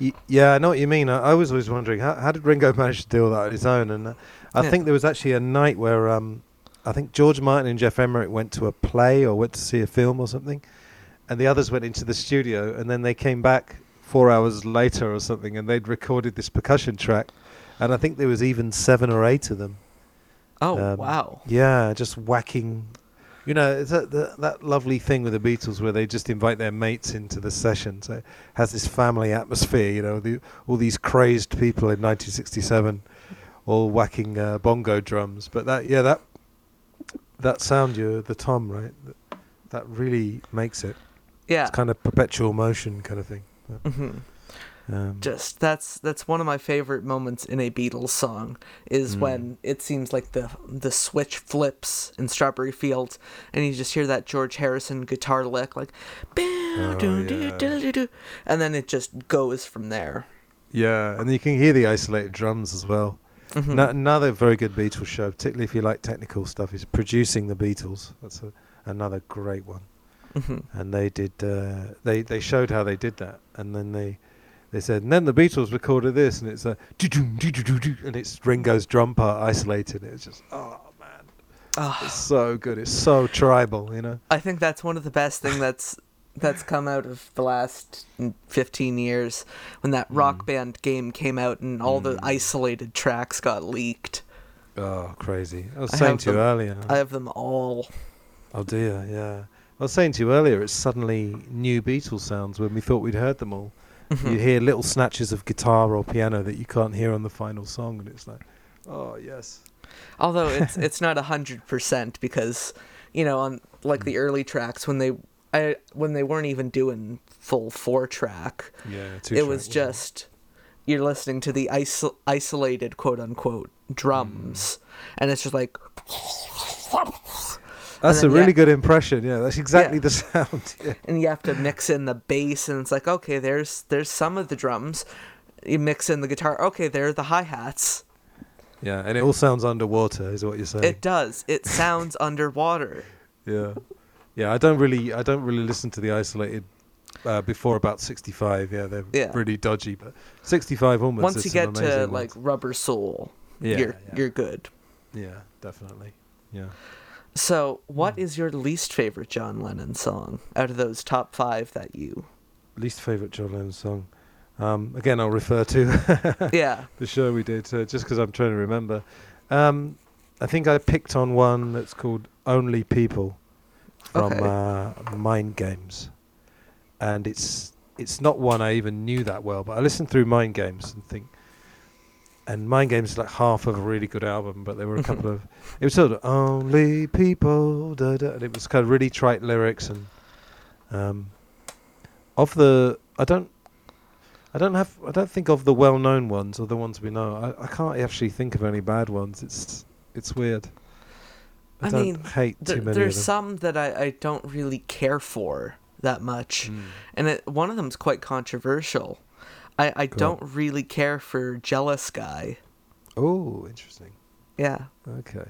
Y- yeah, I know what you mean. I, I was always wondering how, how did Ringo manage to do all that on his own? And uh, I Yeah. think there was actually a night where um, I think George Martin and Geoff Emerick went to a play or went to see a film or something, and the others went into the studio, and then they came back four hours later or something, and they'd recorded this percussion track, and I think there was even seven or eight of them. Oh Um, wow. Yeah, just whacking. You know, it's that, that that lovely thing with the Beatles where they just invite their mates into the session. So it has this family atmosphere. You know, the, all these crazed people in 1967, all whacking uh, bongo drums. But that, yeah, that that sound, you the tom, right? That, that really makes it. Yeah. It's kind of perpetual motion kind of thing. But, hmm um, Just that's that's one of my favorite moments in a Beatles song is Mm. when it seems like the the switch flips in Strawberry Fields and you just hear that George Harrison guitar lick like Oh, yeah. and then it just goes from there. yeah, and you can hear the isolated drums as well. Mhm. No, another very good Beatles show, particularly if you like technical stuff, is producing the Beatles. That's a, another great one. Mhm. And they did. Uh, they they showed how they did that, and then they they said, and then the Beatles recorded this, and it's a and it's Ringo's drum part isolated. It's just oh man, Ah. it's so good. It's so tribal, you know. I think that's one of the best thing that's that's come out of the last 15 years when that rock Mm. band game came out and all the Mm. isolated tracks got leaked. Oh, crazy! I was I saying to you earlier. I have them all. Oh dear, yeah. I was saying to you earlier, it's suddenly new Beatles sounds when we thought we'd heard them all. Mhm. You hear little snatches of guitar or piano that you can't hear on the final song, and it's like, oh yes. Although it's it's not a hundred percent because, you know, on like the early tracks when they I when they weren't even doing full four track, Yeah, it was just you're listening to the isol- isolated quote unquote drums, and it's just like That's a really good impression. Yeah, that's exactly Yeah. the sound. Yeah. and you have to mix in the bass and it's like okay there's there's some of the drums you mix in the guitar okay there are the hi-hats yeah, and it all sounds underwater, is what you're saying. it does it sounds underwater Yeah, yeah. I don't really, I don't really listen to the isolated uh, before about sixty-five. Yeah, they're Yeah. really dodgy. But sixty-five onwards. once you get to amazing like rubber soul yeah, you're yeah, you're good yeah, definitely. Yeah. So what Hmm. is your least favorite john lennon song out of those top five that you Least favorite John Lennon song. Um, again, I'll refer to yeah the show we did, uh, just because I'm trying to remember. Um, I think I picked on one that's called "Only People" from Okay. uh, Mind Games, and it's it's not one I even knew that well, but I listened through Mind Games and think, and Mind Games is like half of a really good album, but there were a couple of it was sort of "Only People," da, da, and it was kind of really trite lyrics and um, of the I don't I don't have. I don't think of the well-known ones or the ones we know. I, I can't actually think of any bad ones. It's it's weird. I, I don't mean, hate there, too many there's of them. some that I, I don't really care for that much Mm. and it, one of them's quite controversial i, I Go on. don't really care for jealous guy Oh, interesting. yeah Okay.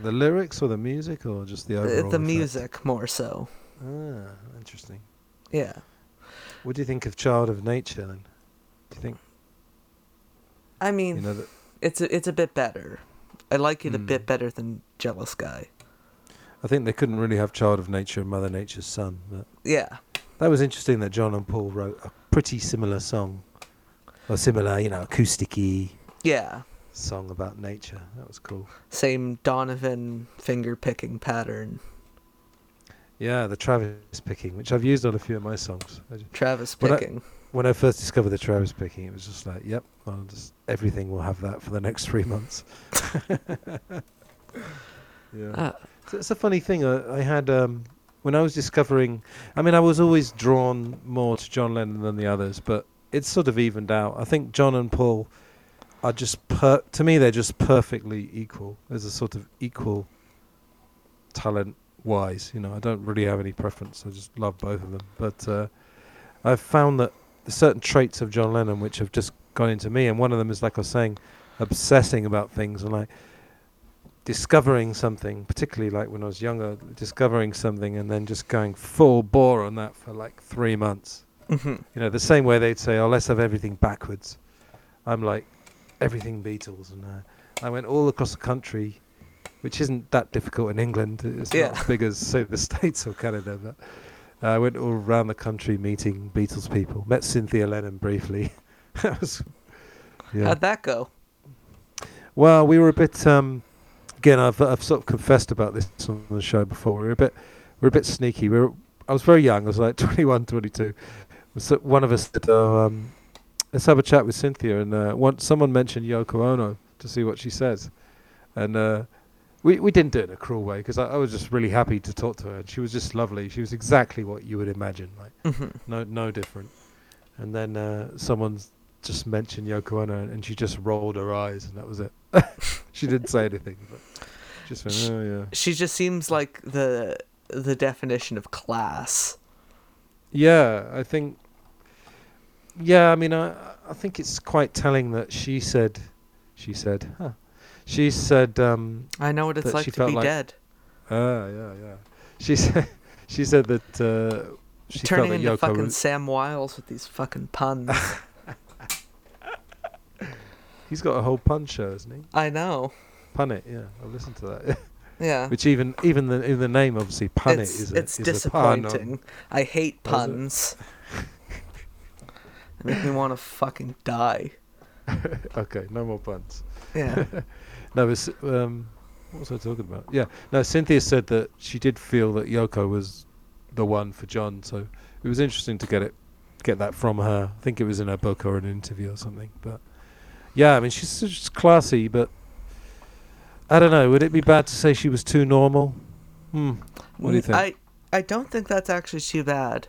The lyrics or the music or just the Uh, overall? the effect? music more so Ah, interesting. yeah What do you think of Child of Nature then? Do you think i mean you know that? it's a, it's a bit better i like it a Mm. bit better than jealous guy I think they couldn't really have Child of Nature and Mother Nature's Son. But yeah that was interesting that John and Paul wrote a pretty similar song, or similar, you know, acousticy yeah song about nature. That was cool. same donovan finger picking pattern Yeah, the Travis picking, which I've used on a few of my songs. I ju- travis When I- picking when I first discovered the Travis picking, it was just like, yep, well, just everything will have that for the next three months. yeah, Ah, so it's a funny thing. I, I had um, when I was discovering. I mean, I was always drawn more to John Lennon than the others, but it's sort of evened out. I think John and Paul are just per. To me, they're just perfectly equal. There's a sort of equal talent wise. You know, I don't really have any preference. I just love both of them. But uh, I've found that certain traits of John Lennon which have just gone into me, and one of them is like I was saying, obsessing about things and like discovering something, particularly like when I was younger, discovering something and then just going full bore on that for like three months. Mhm. You know, the same way they'd say, "Oh, let's have everything backwards." I'm like, everything Beatles, and uh, I went all across the country, which isn't that difficult in England. It's Yeah. not as big as say the States or Canada, but uh, I went all around the country meeting Beatles people. Met Cynthia Lennon briefly. that was yeah. how'd that go Well, we were a bit. Um, again, I've I've sort of confessed about this on the show before. We were a bit, we were a bit sneaky. We were. I was very young. I was like 21, 22. So one of us said, oh, um, "Let's have a chat with Cynthia." And uh, one, someone mentioned Yoko Ono to see what she says, and uh, we we didn't do it in a cruel way because I, I was just really happy to talk to her. And she was just lovely. She was exactly what you would imagine, like Mhm. no no different. And then uh, someone just mentioned Yoko Ono, and she just rolled her eyes, and that was it. she didn't say anything, but just went, oh yeah, she just seems like the the definition of class yeah. I think, yeah. I mean, I I think it's quite telling that she said, she said, huh. She said, um, i know what it's like to be like- dead ah, yeah, yeah. She said, she said that uh, she turning into Yoko fucking Sam Wiles with these fucking puns. he's got a whole pun show, hasn't he? I know. Pun it, yeah. I've listened to that. Yeah. Which even even the in the name obviously pun it's it is a, it's is a pun on- disappointing. I hate puns. They make me want to fucking die. okay, no more puns. Yeah. No, it's um, what was I talking about? Yeah, no. Cynthia said that she did feel that Yoko was the one for John. So it was interesting to get it, get that from her. I think it was in her book or an interview or something. But yeah, I mean, she's just classy, but I don't know. Would it be bad to say she was too normal? Hmm. What do you think? I I don't think that's actually too bad.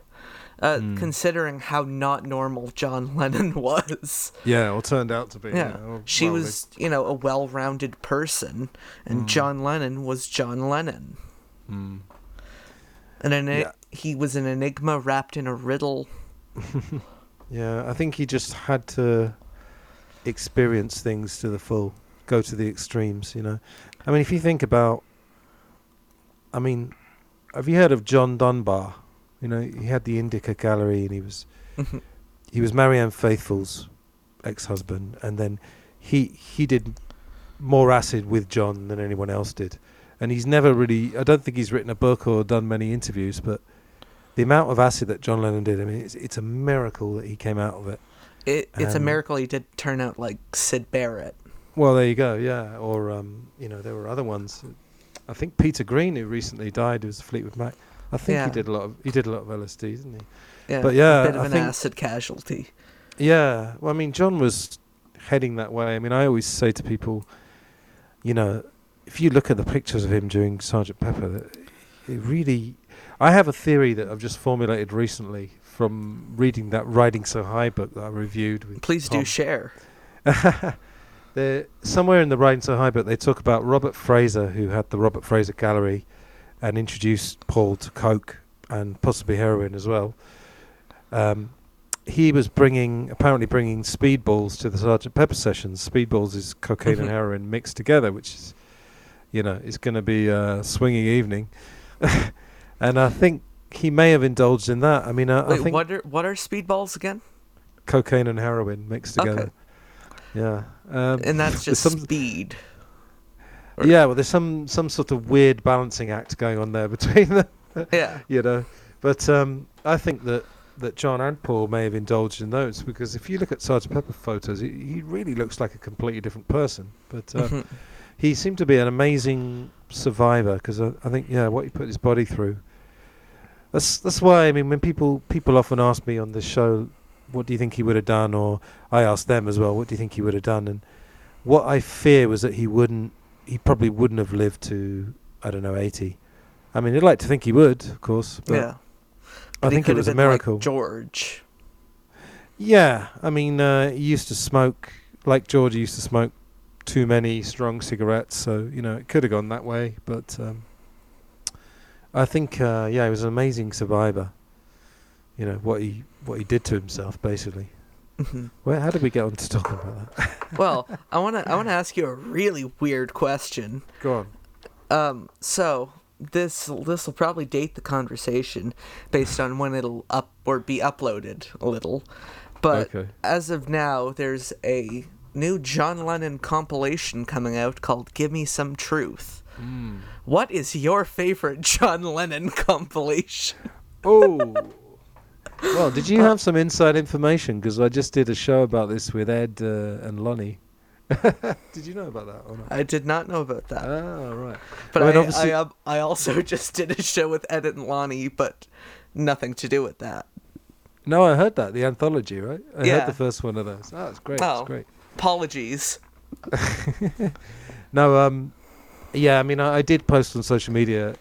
Uh, Hmm. considering how not normal John Lennon was. yeah, or turned out to be. Yeah. she well, they- was, you know, a well rounded person, and Mm. John Lennon was John Lennon. Hmm. And an, Yeah. he was an enigma wrapped in a riddle. Yeah, I think he just had to experience things to the full, go to the extremes, you know. I mean, if you think about, I mean, have you heard of John Dunbar? You know, he had the Indica Gallery, and he was he was Marianne Faithfull's ex-husband, and then he he did more acid with John than anyone else did, and he's never really. I don't think he's written a book or done many interviews, but the amount of acid that John Lennon did, I mean, it's, it's a miracle that he came out of it. It, it's a Um, miracle he did turn out like Syd Barrett. Well, there you go, yeah. Or um, you know, there were other ones. I think Peter Green, who recently died, who was Fleetwood Mac. I think Yeah. he did a lot of he did a lot of LSD, didn't he? Yeah, But yeah, a bit of I an think- acid casualty. Yeah. Well, I mean, John was heading that way. I mean, I always say to people, you know, if you look at the pictures of him doing Sergeant Pepper, it really. I have a theory that I've just formulated recently from reading that Riding So High book that I reviewed with Please do share. Somewhere in the Riding So High book, they talk about Robert Fraser, who had the Robert Fraser Gallery, and introduced Paul to coke and possibly heroin as well. Um, he was bringing, apparently bringing speedballs to the Sergeant Pepper sessions. Speedballs is cocaine and heroin mixed together, which is, you know, is going to be a swinging evening. and I think he may have indulged in that. I mean, I, I Wait, think what are what are speedballs again? cocaine and heroin mixed together. Okay. Yeah, um, And that's just some- speed. Or- Yeah, well, there's some some sort of weird balancing act going on there between them, Yeah. you know. But um, I think that that John and Paul may have indulged in those because if you look at Sergeant Pepper photos, he, he really looks like a completely different person. But uh, Mhm. he seemed to be an amazing survivor because I, I think yeah, what he put his body through. That's that's why I mean when people people often ask me on the show, what do you think he would have done, or I ask them as well, what do you think he would have done, and what I fear was that he wouldn't, he probably wouldn't have lived to I don't know eighty. I mean, I'd like to think he would, of course, but yeah. I But he think it was a been like miracle. George. Yeah, I mean, uh, he used to smoke like George used to smoke too many strong cigarettes, so you know it could have gone that way. But um, I think, uh, yeah, he was an amazing survivor. You know what he what he did to himself, basically. Where how did we get on to talking about that? well, I want to I want to ask you a really weird question. Go on. Um, so this this will probably date the conversation based on when it'll up or be uploaded a little, but Okay. as of now, there's a new John Lennon compilation coming out called "Give Me Some Truth." What is your favorite John Lennon compilation? Oh. well, did you have some inside information? Because I just did a show about this with Ed uh, and Lonnie. did you know about that or not? I did not know about that, Ah, right. but I mean, I, obviously- I, um, I also just did a show with Ed and Lonnie, but nothing to do with that. No, I heard that the anthology, right? I Yeah. heard the first one of those. Oh, it's great. Oh. It's great. Apologies. No, um, yeah. I mean, I, I did post on social media.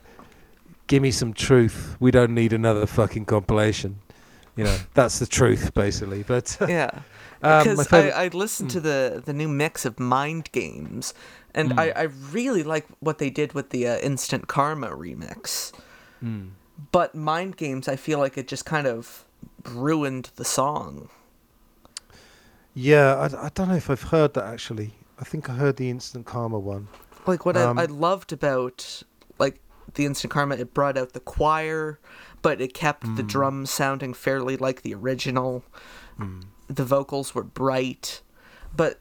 Give me some truth. We don't need another fucking compilation. You know, that's the truth, basically. But Yeah. um, because favorite- I, I listened to the the new mix of Mind Games, and Hmm. I, I really like what they did with the uh, Instant Karma remix. Mm. But Mind Games, I feel like it just kind of ruined the song. yeah, I, I don't know if I've heard that actually. I think I heard the Instant Karma one. Like what Um, I, I loved about like the Instant Karma, it brought out the choir, but it kept the Hmm. drums sounding fairly like the original. The vocals were bright, but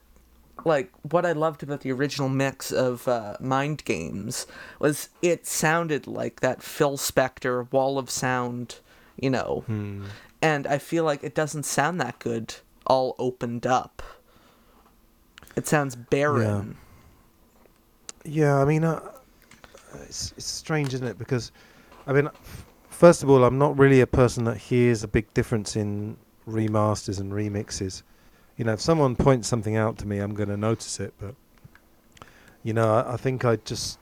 like what I loved about the original mix of uh, Mind Games was it sounded like that Phil Spector wall of sound, you know, Hmm. and I feel like it doesn't sound that good all opened up. It sounds barren. Yeah, I mean, uh, it's it's strange, isn't it? Because, I mean, first of all, I'm not really a person that hears a big difference in remasters and remixes. You know, if someone points something out to me, I'm going to notice it. But you know, I, I think I just,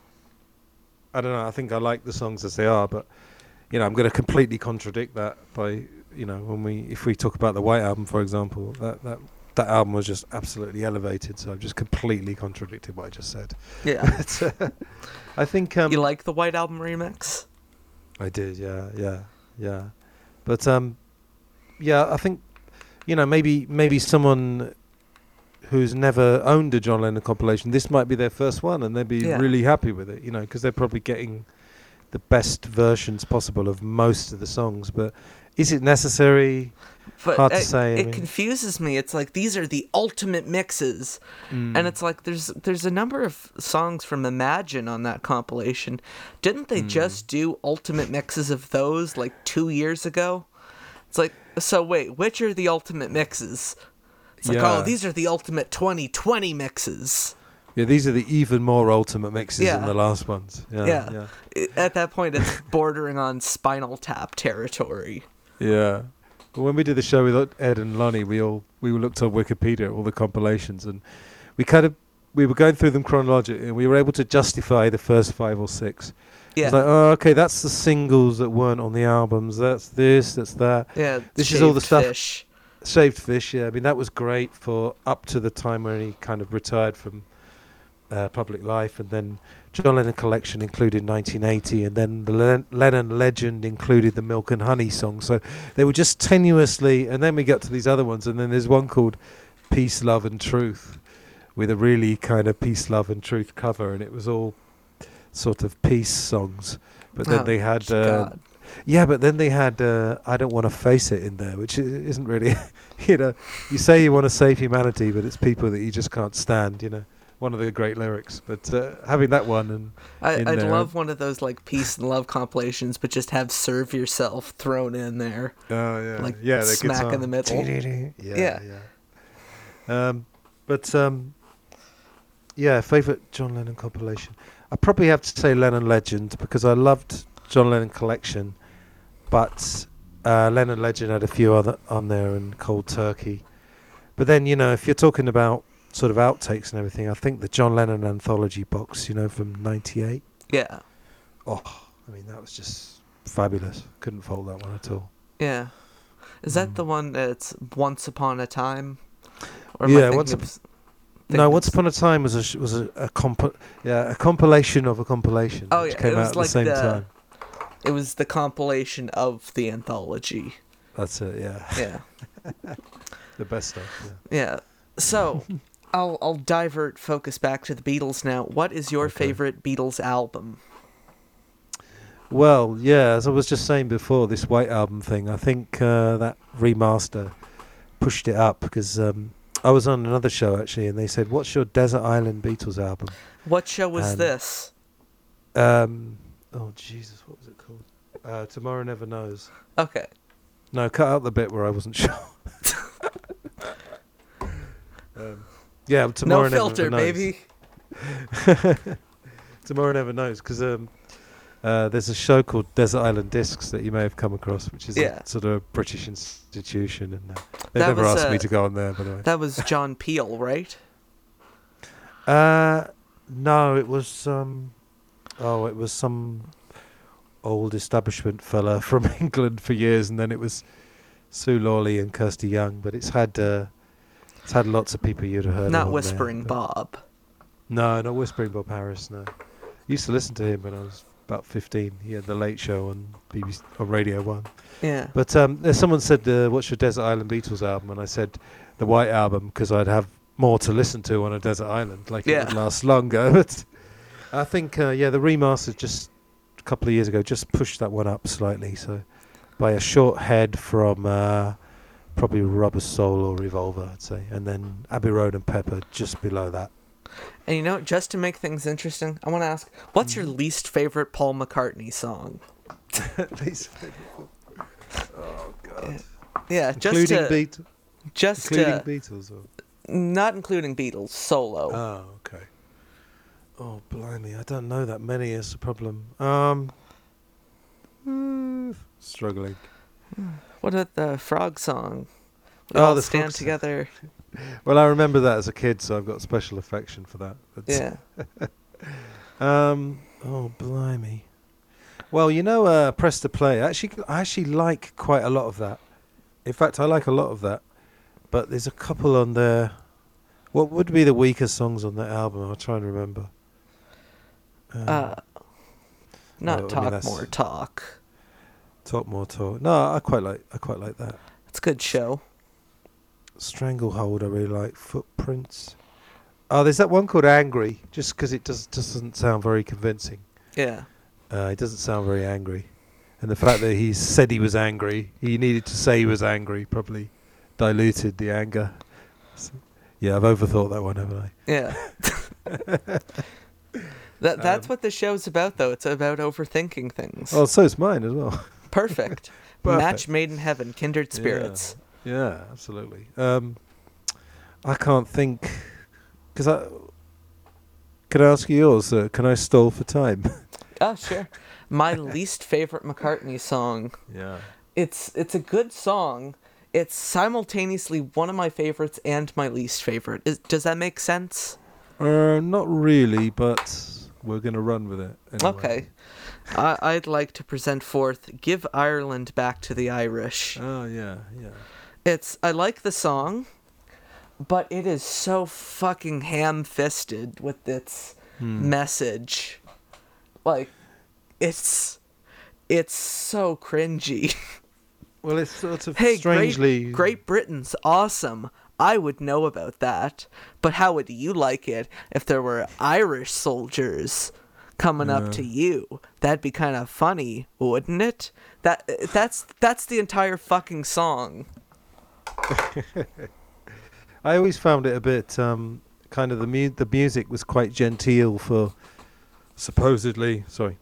I don't know. I think I like the songs as they are, but you know, I'm going to completely contradict that by you know when we if we talk about the White Album, for example, that that that album was just absolutely elevated. So I've just completely contradicted what I just said. Yeah. But, uh, I think um, you like the White Album remix? I did, yeah, yeah, yeah. But um, yeah, I think you know maybe maybe someone who's never owned a John Lennon compilation, this might be their first one, and they'd be Yeah. really happy with it, you know, because they're probably getting the best versions possible of most of the songs. But is it necessary? But Hard to it, say, I it mean. confuses me. It's like these are the ultimate mixes, Mm. and it's like there's there's a number of songs from Imagine on that compilation. Didn't they Hmm. just do ultimate mixes of those like two years ago? It's like so. Wait, which are the ultimate mixes? It's like Yeah. oh, these are the ultimate 2020 mixes. yeah, these are the even more ultimate mixes Yeah. than the last ones. Yeah, Yeah. yeah, At that point, it's bordering on Spinal Tap territory. yeah. But when we did the show with Ed and Lonnie, we all we looked on Wikipedia all the compilations, and we kind of we were going through them chronologically, and we were able to justify the first five or six. Yeah, It's like, oh, okay, that's the singles that weren't on the albums. That's this, that's that. yeah. this is all the stuff- Fish. Shaved Fish, yeah. I mean, that was great for up to the time when he kind of retired from uh, public life, and then John Lennon Collection included 1980, and then the Len- Lennon Legend included the Milk and Honey song. So they were just tenuously, and then we got to these other ones, and then there's one called Peace, Love, and Truth, with a really kind of peace, love, and truth cover, and it was all sort of peace songs. But then Oh, they had uh, yeah, but then they had uh, "I Don't Want to Face It" in there, which isn't really, you know, you say you want to save humanity, but it's people that you just can't stand. You know, one of the great lyrics. But uh, having that one and I, I'd there. love one of those like peace and love compilations, but just have "Serve Yourself" thrown in there. oh yeah, Like yeah, the smack in the middle. Yeah, Yeah. yeah. Um, but um, yeah, favorite John Lennon compilation. I probably have to say Lennon Legend because I loved John Lennon Collection, but uh, Lennon Legend had a few other on there and Cold Turkey. But then you know, if you're talking about sort of outtakes and everything, I think the John Lennon anthology box, you know, from '98. Yeah, Oh, I mean, that was just fabulous. Couldn't fault that one at all. yeah. Is that Mm. the one that's "Once Upon a Time"? Or Yeah, Once of Up- s- No, Once Upon a Time was a was a, a comp- yeah a compilation of a compilation. Oh, yeah, came it out was at like the same the- time. It was the compilation of the anthology. That's it. Yeah, Yeah, the best stuff. Yeah. yeah. So, I'll I'll divert focus back to the Beatles now. What is your Okay. favorite Beatles album? Well, yeah, as I was just saying before, this White Album thing, I think uh, that remaster pushed it up because um, I was on another show actually, and they said, "What's your Desert Island Beatles album?" What show was And- this? Um, oh Jesus, what was it called? Uh, Tomorrow Never Knows. Okay. No, cut out the bit where I wasn't sure. um, yeah, Tomorrow no Never filter, baby. Tomorrow Never Knows because um, uh, there's a show called Desert Island Discs that you may have come across, which is Yeah. a sort of a British institution, and uh, they've That never was, asked me uh, to go on there, by the way. That was John Peel, right? Uh, no, it was um, oh, it was some old establishment fella from England for years, and then it was Sue Lawley and Kirsty Young. But it's had uh, it's had lots of people you'd have heard. Not there, Whispering but- Bob. No, not Whispering Bob Harris. No, used to listen to him when I was about fifteen. He had the Late Show on BBC on Radio One. Yeah. But um, someone said, uh, "What's your Desert Island Beatles album?" And I said, "The White Album," because I'd have more to listen to on a desert island. Like Yeah. it would last longer. But I think, uh, yeah, the remaster just a couple of years ago just pushed that one up slightly. So by a short head from uh, probably Rubber Soul or Revolver, I'd say, and then Abbey Road and Pepper just below that. And you know, just to make things interesting, I want to ask, what's your least favorite Paul McCartney song? These- oh God! Yeah, just including to, Beat, just including to, Beatles. Or? not including Beatles solo. Oh, okay. Oh, blimey, I don't know that many is the problem. Um, mm, struggling. What about the frog song? We Oh, all the stand together. Well, I remember that as a kid, so I've got special affection for that. It's- Yeah. Um. Oh, blimey. Well, you know, uh, press to play. Actually, I actually like quite a lot of that. In fact, I like a lot of that. But there's a couple on there. What would be the weaker songs on that album? I'll try and remember. Um, Uh, not well, I mean, talk more talk. Talk more talk. No, I quite like. I quite like that. It's a good show. Stranglehold. I really like. Footprints. Oh, there's that one called Angry. Just because it does doesn't sound very convincing. Yeah. Uh, he doesn't sound very angry, and the fact that he said he was angry, he needed to say he was angry, probably diluted the anger. So- yeah, I've overthought that one, haven't I? Yeah. that that's Um, what the show's about though. It's about overthinking things. Oh, so's mine as well. Perfect. Perfect. Match made in heaven, kindred spirits. yeah, absolutely. Um, I can't think because I. Can I ask you yours? Uh, can I stall for time? Oh, sure. My least favorite McCartney song. Yeah. It's it's a good song. It's simultaneously one of my favorites and my least favorite. Is, does that make sense? Uh, not really, but we're gonna run with it. Anyway. Okay. I, I'd like to present forth "Give Ireland Back to the Irish." Oh yeah, yeah. It's I like the song, but it is so fucking ham-fisted with its Hmm. message. Like, it's it's so cringy. Well, it's sort of hey, strangely Great, Great Britain's awesome. I would know about that. But how would you like it if there were Irish soldiers coming up to you? That'd be kind of funny, wouldn't it? That that's that's the entire fucking song. I always found it a bit um, kind of the mu- the music was quite genteel for supposedly sorry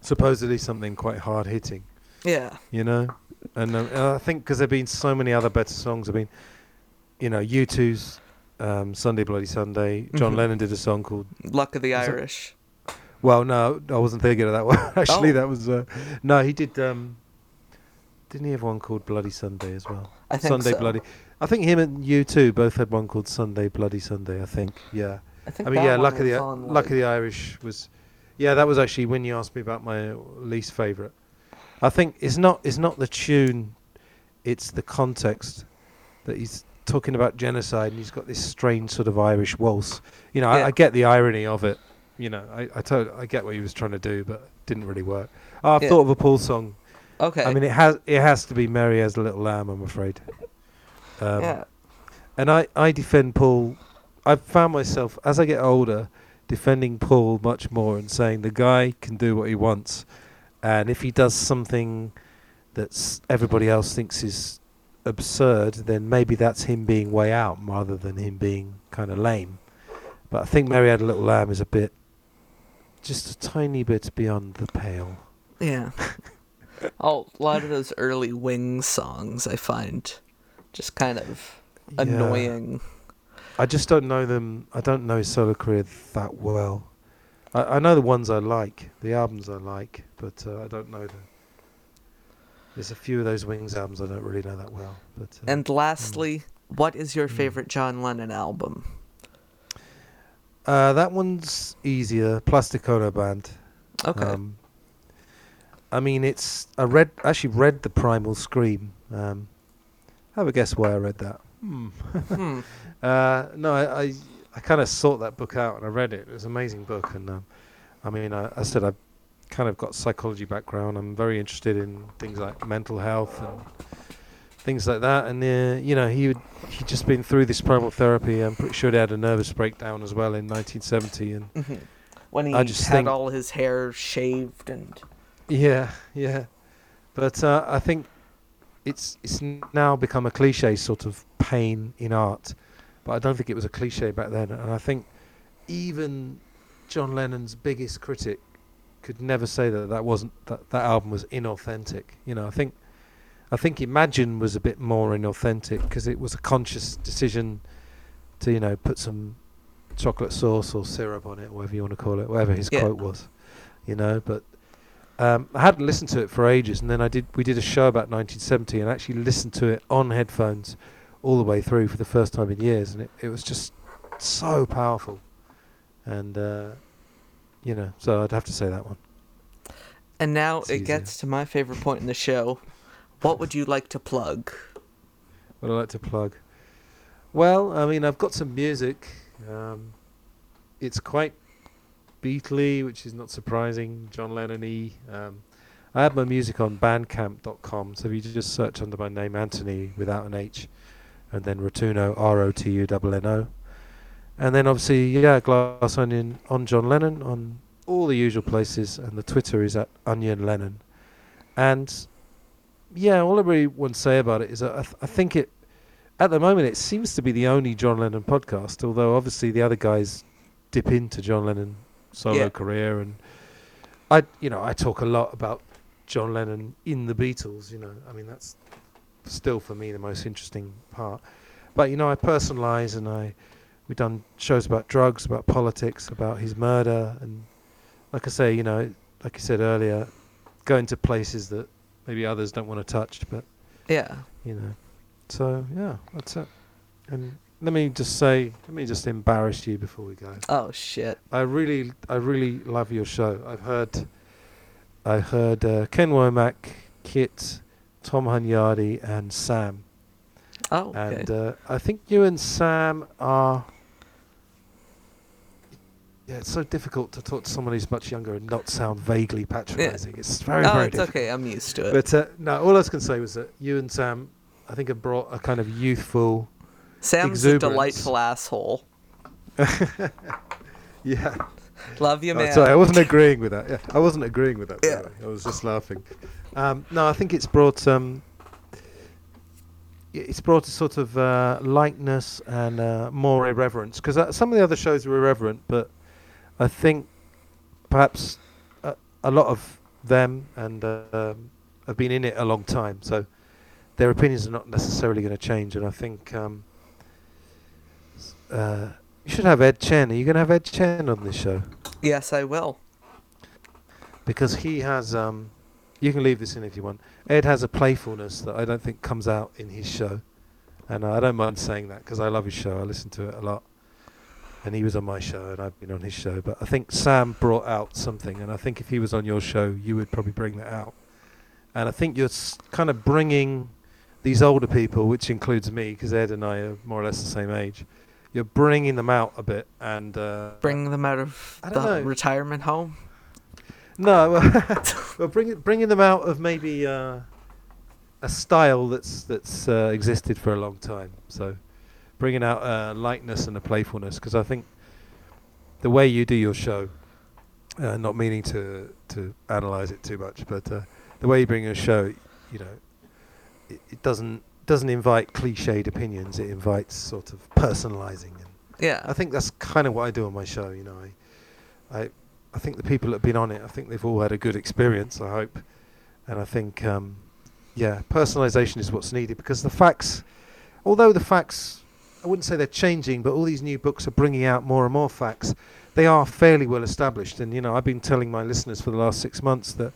supposedly something quite hard hitting, Yeah. you know. And, um, I think because there've been so many other better songs. I mean, you know, U2's um, Sunday Bloody Sunday. John Mhm. Lennon did a song called. Luck of the Irish. Well, no, I wasn't thinking of that one. Actually, Oh. that was uh, no. He did. Um, didn't he have one called Bloody Sunday as well? I think Sunday so. Bloody. I think him and you too both had one called Sunday Bloody Sunday. I think. Yeah. I think I mean, yeah. Luck of the on, Luck of the Irish was. Yeah, that was actually when you asked me about my least favorite. I think it's not. It's not the tune. It's the context that he's talking about genocide, and he's got this strange sort of Irish waltz. You know, Yeah. I, I get the irony of it. You know, I I, I get what he was trying to do, but it didn't really work. Oh, I've Yeah. thought of a Paul song. Okay. I mean, it has it has to be "Mary Had a Little Lamb." I'm afraid. Um, yeah. And I I defend Paul. I've found myself as I get older defending Paul much more and saying the guy can do what he wants, and if he does something that everybody else thinks is absurd, then maybe that's him being way out rather than him being kind of lame. But I think Mary Had a Little Lamb is a bit, just a tiny bit beyond the pale. Yeah. oh, a lot of those early Wings songs I find just kind of Yeah. annoying. I just don't know them. I don't know his solo career that well. I, I know the ones I like, the albums I like, but uh, I don't know the. There's a few of those Wings albums I don't really know that well. But uh, And lastly, what is your Mm. favorite John Lennon album? Uh, that one's easier. Plastic Ono Band. Okay. Um, I mean, it's I read actually read the Primal Scream. Um, have a guess why I read that. Hmm. hmm. Uh, no, I I, I kind of sought that book out and I read it. It was an amazing book, and um, I mean, I, I said I've kind of got psychology background. I'm very interested in things like mental health and things like that. And uh, you know, he would he'd just been through this primal therapy. I'm pretty sure he had a nervous breakdown as well in 1970, and Mhm. When he I just had think- all his hair shaved and Yeah, yeah. But uh, I think it's it's now become a cliche sort of pain in art, but I don't think it was a cliche back then. And I think even John Lennon's biggest critic could never say that that wasn't that that album was inauthentic. You know, I think I think Imagine was a bit more inauthentic because it was a conscious decision to you know put some chocolate sauce or syrup on it, whatever you want to call it, whatever his Yeah. quote was. You know, but um, I hadn't listened to it for ages, and then I did. We did a show about 1970, and actually listened to it on headphones all the way through for the first time in years, and it, it was just so powerful. And uh, you know, so I'd have to say that one. And now It's it easier. gets to my favorite point in the show. What would you like to plug? What I like to plug. Well, I mean, I've got some music. Um, it's quite Beatley, which is not surprising. John Lennon-y. Um, I have my music on Bandcamp.com, so if you just search under my name Anthony without an H, and then Rotunno R O T U N N O, and then obviously yeah, Glass Onion on John Lennon on all the usual places, and the Twitter is at Onion Lennon, and yeah, all I really want to say about it is that I, th- I think it, at the moment, it seems to be the only John Lennon podcast. Although obviously the other guys dip into John Lennon solo Yeah. career, and I, you know, I talk a lot about John Lennon in the Beatles. You know, I mean that's still for me the most interesting part. But you know, I personalise and I, we've done shows about drugs, about politics, about his murder, and like I say, you know, like I said earlier, going to places that maybe others don't want to touch, but Yeah. you know. So yeah, that's it. And let me just say, let me just embarrass you before we go. Oh shit. I really, I really love your show. I've heard, I heard uh, Ken Womack, Kit, Tom Hunyadi, and Sam. Oh, okay. And uh, I think you and Sam are. Yeah, it's so difficult to talk to someone who's much younger and not sound vaguely patronising. It's very, oh, very it's difficult. okay. I'm used to it. But uh, no, all I was going to say was that you and Sam, I think, have brought a kind of youthful. Sam's a delightful asshole. Yeah. Love you, Oh, sorry, I wasn't agreeing with that. Yeah, I wasn't agreeing with that. Yeah. I was just laughing. Um, no, I think it's brought um, it's brought a sort of uh, lightness and uh, more irreverence because uh, some of the other shows were irreverent, but I think perhaps a, a lot of them and uh, um, have been in it a long time, so their opinions are not necessarily going to change. And I think um, uh, you should have Ed Chen. Are you going to have Ed Chen on this show? yes, I will. because he has um you can leave this in if you want ed has a playfulness that i don't think comes out in his show and i don't mind saying that because i love his show i listen to it a lot and he was on my show and i've been on his show but i think sam brought out something and i think if he was on your show you would probably bring that out and i think you're s- kind of bringing these older people which includes me because ed and i are more or less the same age you're bringing them out a bit and uh, Bring them out of the know. retirement home. No, well, bring, bringing them out of maybe uh, a style that's that's uh, existed for a long time. So, bringing out a lightness and a playfulness, because I think the way you do your show, uh, not meaning to to analyze it too much, but uh, the way you bring your show, you know, it, it doesn't doesn't invite cliched opinions. It invites sort of personalizing and Yeah. I think that's kind of what I do on my show. You know, I, I, I think the people that have been on it, I think they've all had a good experience. I hope, and I think, um, yeah, personalisation is what's needed because the facts, although the facts, I wouldn't say they're changing, but all these new books are bringing out more and more facts. They are fairly well established, and you know, I've been telling my listeners for the last six months that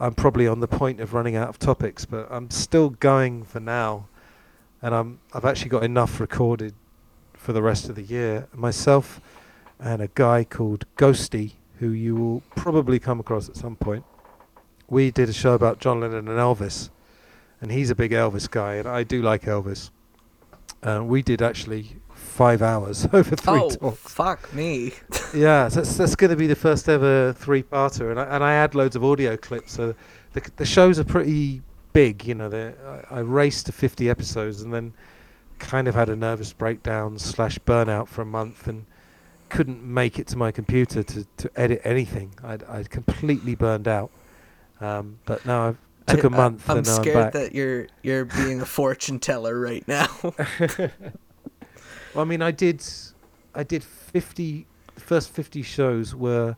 I'm probably on the point of running out of topics, but I'm still going for now, and I'm I've actually got enough recorded for the rest of the year. Myself and a guy called Ghosty, who you will probably come across at some point. We did a show about John Lennon and Elvis, and he's a big Elvis guy, and I do like Elvis. And we did actually five hours over three oh, talks. fuck me. Yeah, so that's, that's going to be the first ever three-parter, and I, and I add loads of audio clips. So the the shows are pretty big. You know, I, I raced to 50 episodes, and then kind of had a nervous breakdown slash burnout for a month, and couldn't make it to my computer to, to edit anything. I'd I'd completely burned out. Um, but now I took I- a month, I, I'm and scared that you're you're being a fortune teller right now. Well, I mean, I did, I did 50, the first 50 shows were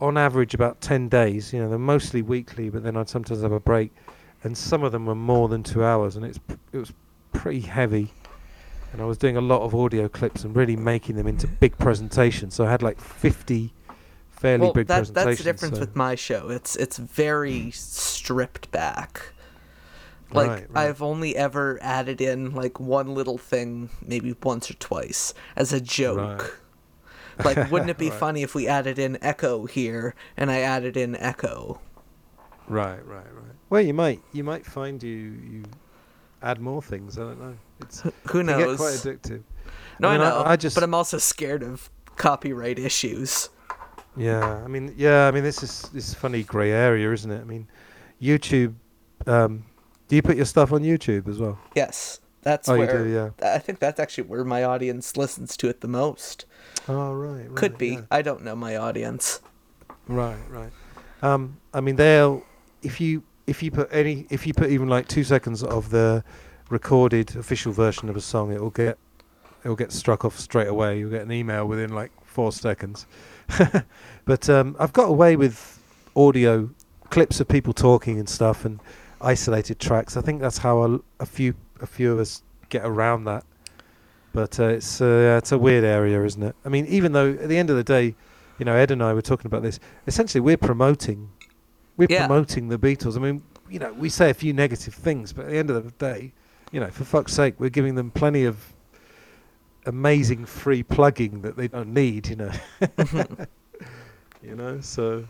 on average about 10 days. You know, they're mostly weekly, but then I'd sometimes have a break. And some of them were more than two hours, and it's it was pretty heavy. And I was doing a lot of audio clips and really making them into big presentations. So I had like 50, fairly well, big that, presentation. that's the difference so- with my show. It's it's very hmm. stripped back. Like Right, right. I've only ever added in like one little thing, maybe once or twice, as a joke. Like, wouldn't it be Right. funny if we added in echo here and I added in echo? Right, right, right. Well, you might you might find you you add more things. I don't know. It's Who it knows? get quite addictive. no, I, I mean, I- know. I just- but I'm also scared of copyright issues. Yeah, I mean, yeah, I mean, this is this is funny grey area, isn't it? I mean, YouTube. Um, do you put your stuff on YouTube as well? Yes, that's Oh, you do, yeah. I think that's actually where my audience listens to it the most. Oh, right. right Could be. yeah. I don't know my audience. Right, right. Um, I mean, they'll if you if you put any if you put even like two seconds of the recorded official version of a song, it will get it will get struck off straight away. You'll get an email within like four seconds. but um, I've got away with audio clips of people talking and stuff and isolated tracks. I think that's how a, a few a few of us get around that. But uh, it's uh, it's a weird area, isn't it? I mean, even though at the end of the day, you know, Ed and I were talking about this. Essentially, we're promoting, we're Yeah. promoting the Beatles. I mean, you know, we say a few negative things, but at the end of the day, you know, for fuck's sake, we're giving them plenty of amazing free plugging that they don't need. You know, you know. So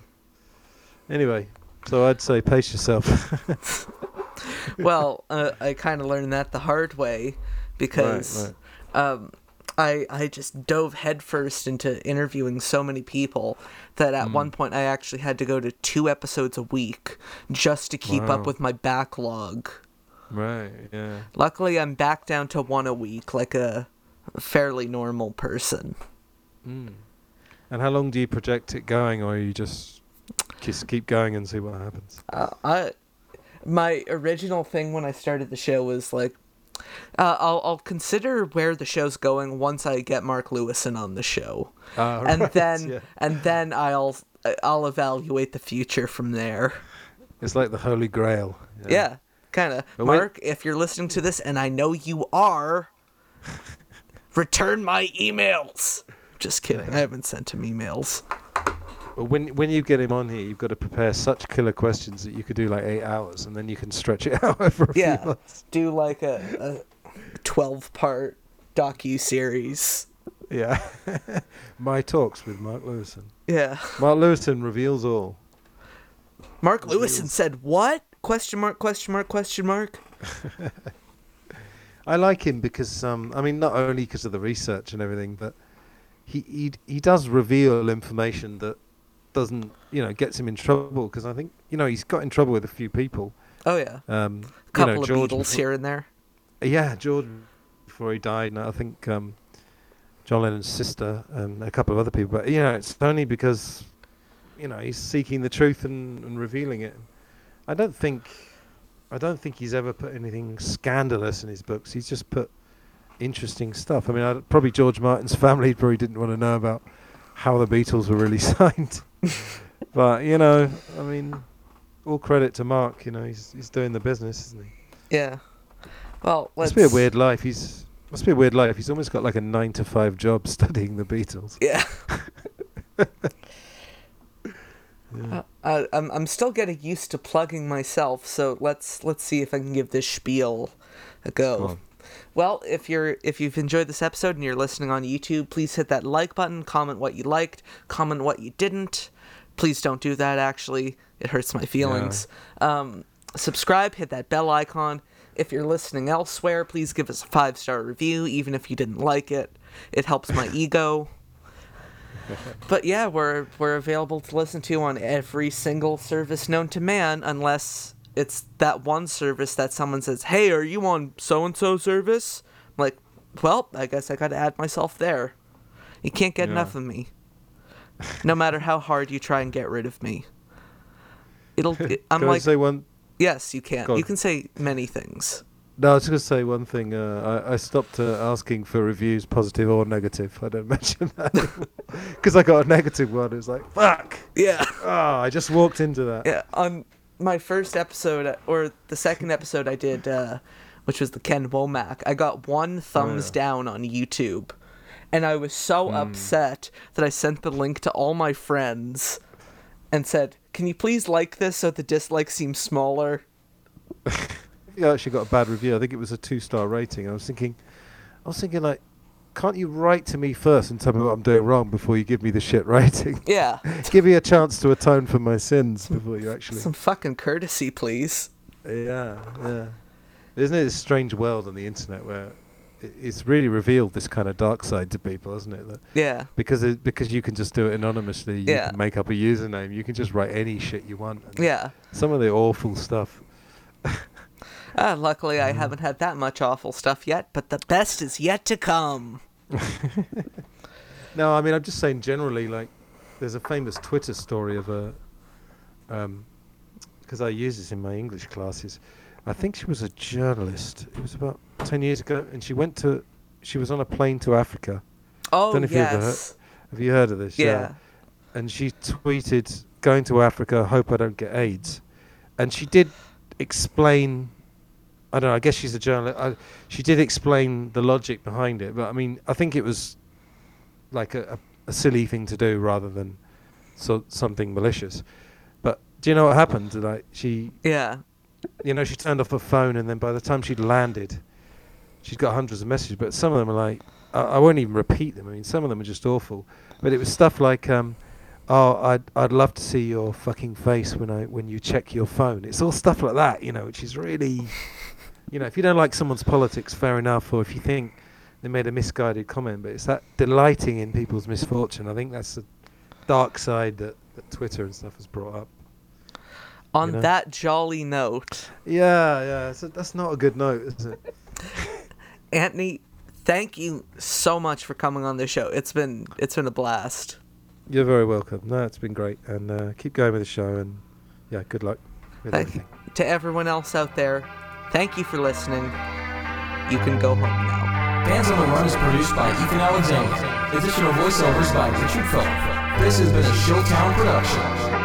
anyway, so I'd say pace yourself. well, uh, I kind of learned that the hard way because right. um, I I just dove headfirst into interviewing so many people that at Mm. one point I actually had to go to two episodes a week just to keep Wow. up with my backlog. right. Yeah. Luckily, I'm back down to one a week, like a fairly normal person. Mm. And how long do you project it going, or you just just keep going and see what happens? Uh, I my original thing when I started the show was like, uh, I'll I'll consider where the show's going once I get Mark Lewisohn on the show, Ah, and right, then yeah. and then I'll I'll evaluate the future from there. it's like the Holy Grail. Yeah, kind of. When- Mark, if you're listening to this, and I know you are, return my emails. Just kidding. I haven't sent him emails. But when when you get him on here, you've got to prepare such killer questions that you could do like eight hours, and then you can stretch it out over a Yeah. few months. Do like a, a 12 part docu series. Yeah. My talks with Mark Lewisohn. Yeah. Mark Lewisohn reveals all. Mark Lewisohn said, "What?" Question mark? Question mark? Question mark? I like him because um, I mean, not only because of the research and everything, but he he he does reveal information that doesn't you know gets him in trouble because I think you know he's got in trouble with a few people. Oh yeah, Um, a couple you know, of George Beatles before- here and there. Yeah, George before he died, and I think um, John Lennon's sister and a couple of other people. But you know, it's only because you know he's seeking the truth and, and revealing it. I don't think I don't think he's ever put anything scandalous in his books. He's just put interesting stuff. I mean, I, probably George Martin's family probably didn't want to know about how the Beatles were really signed. but you know, I mean, all credit to Mark. You know, he's he's doing the business, isn't he? Yeah. Well, Must be a weird life. He's must be a weird life. He's almost got like a nine to five job studying the Beatles. Yeah. Yeah. Uh, I'm I'm still getting used to plugging myself, so let's let's see if I can give this spiel a Go on. Well, if you're if you've enjoyed this episode and you're listening on YouTube, please hit that like button, comment what you liked, comment what you didn't. Please don't do that actually. It hurts my feelings. Um, subscribe, hit that bell icon. If you're listening elsewhere, please give us a five-star review even if you didn't like it. It helps my ego. But yeah, we're we're available to listen to on every single service known to man, unless it's that one service that someone says, "Hey, are you on so and so service?" I'm like, well, I guess I got to add myself there. You can't get Yeah. enough of me, no matter how hard you try and get rid of me. It'll. It, I'm Can I like, say one? yes, you can. You can say many things. No, I was going to say one thing. Uh, I, I stopped uh, asking for reviews, positive or negative. I don't mention that because I got a negative one. It was like, fuck. Yeah. Oh, I just walked into that. Yeah, on my first episode or the second episode I did, uh, which was the Ken Womack, I got one thumbs yeah. down on YouTube, and I was so Hmm. upset that I sent the link to all my friends and said, "Can you please like this so the dislike seems smaller?" Yeah, actually got a bad review. I think it was a two star rating. I was thinking, I was thinking like, can't you write to me first and tell me what I'm doing wrong before you give me the shit rating? Yeah, give me a chance to atone for my sins before you actually. some fucking courtesy, please. Yeah, yeah. Isn't it a strange world on the internet where it's really revealed this kind of dark side to people, hasn't it? That Yeah, because it, because you can just do it anonymously. You Yeah. can make up a username. You can just write any shit you want. yeah. Some of the awful stuff. Ah, luckily. I haven't had that much awful stuff yet, but the best is yet to come. No, I mean I'm just saying generally. Like, there's a famous Twitter story of a, um, because I use this in my English classes. I think she was a journalist. It was about ten years ago, and she went to, she was on a plane to Africa. Oh Don't know if you've ever heard- yes, Have you heard of this? yeah. And she tweeted, "Going to Africa. Hope I don't get AIDS." And she did explain. I don't know. I guess she's a journalist. I, she did explain the logic behind it, but I mean, I think it was like a, a, a silly thing to do rather than so something malicious. But do you know what happened? Like she, yeah. you know, she turned off her phone, and then by the time she'd landed, she's got hundreds of messages. But some of them are like, I, I won't even repeat them. I mean, some of them are just awful. But it was stuff like, um, "Oh, I'd I'd love to see your fucking face when I when you check your phone." It's all stuff like that, you know, which is really, you know, if you don't like someone's politics, fair enough, or if you think they made a misguided comment, but it's that delighting in people's misfortune. I think that's the dark side that, that Twitter and stuff has brought up. On know? that jolly note, Yeah, yeah, so that's not a good note, is it? Anthony, thank you so much for coming on the show. It's been it's been a blast. You're very welcome. No, it's been great, and uh, keep going with the show. And yeah, good luck with Thank everything. To everyone else out there, thank you for listening. You can go home now. Fans on the Run is produced by Ethan Alexander. Additional voiceovers by Richard Phillip. This has been a Showtown production.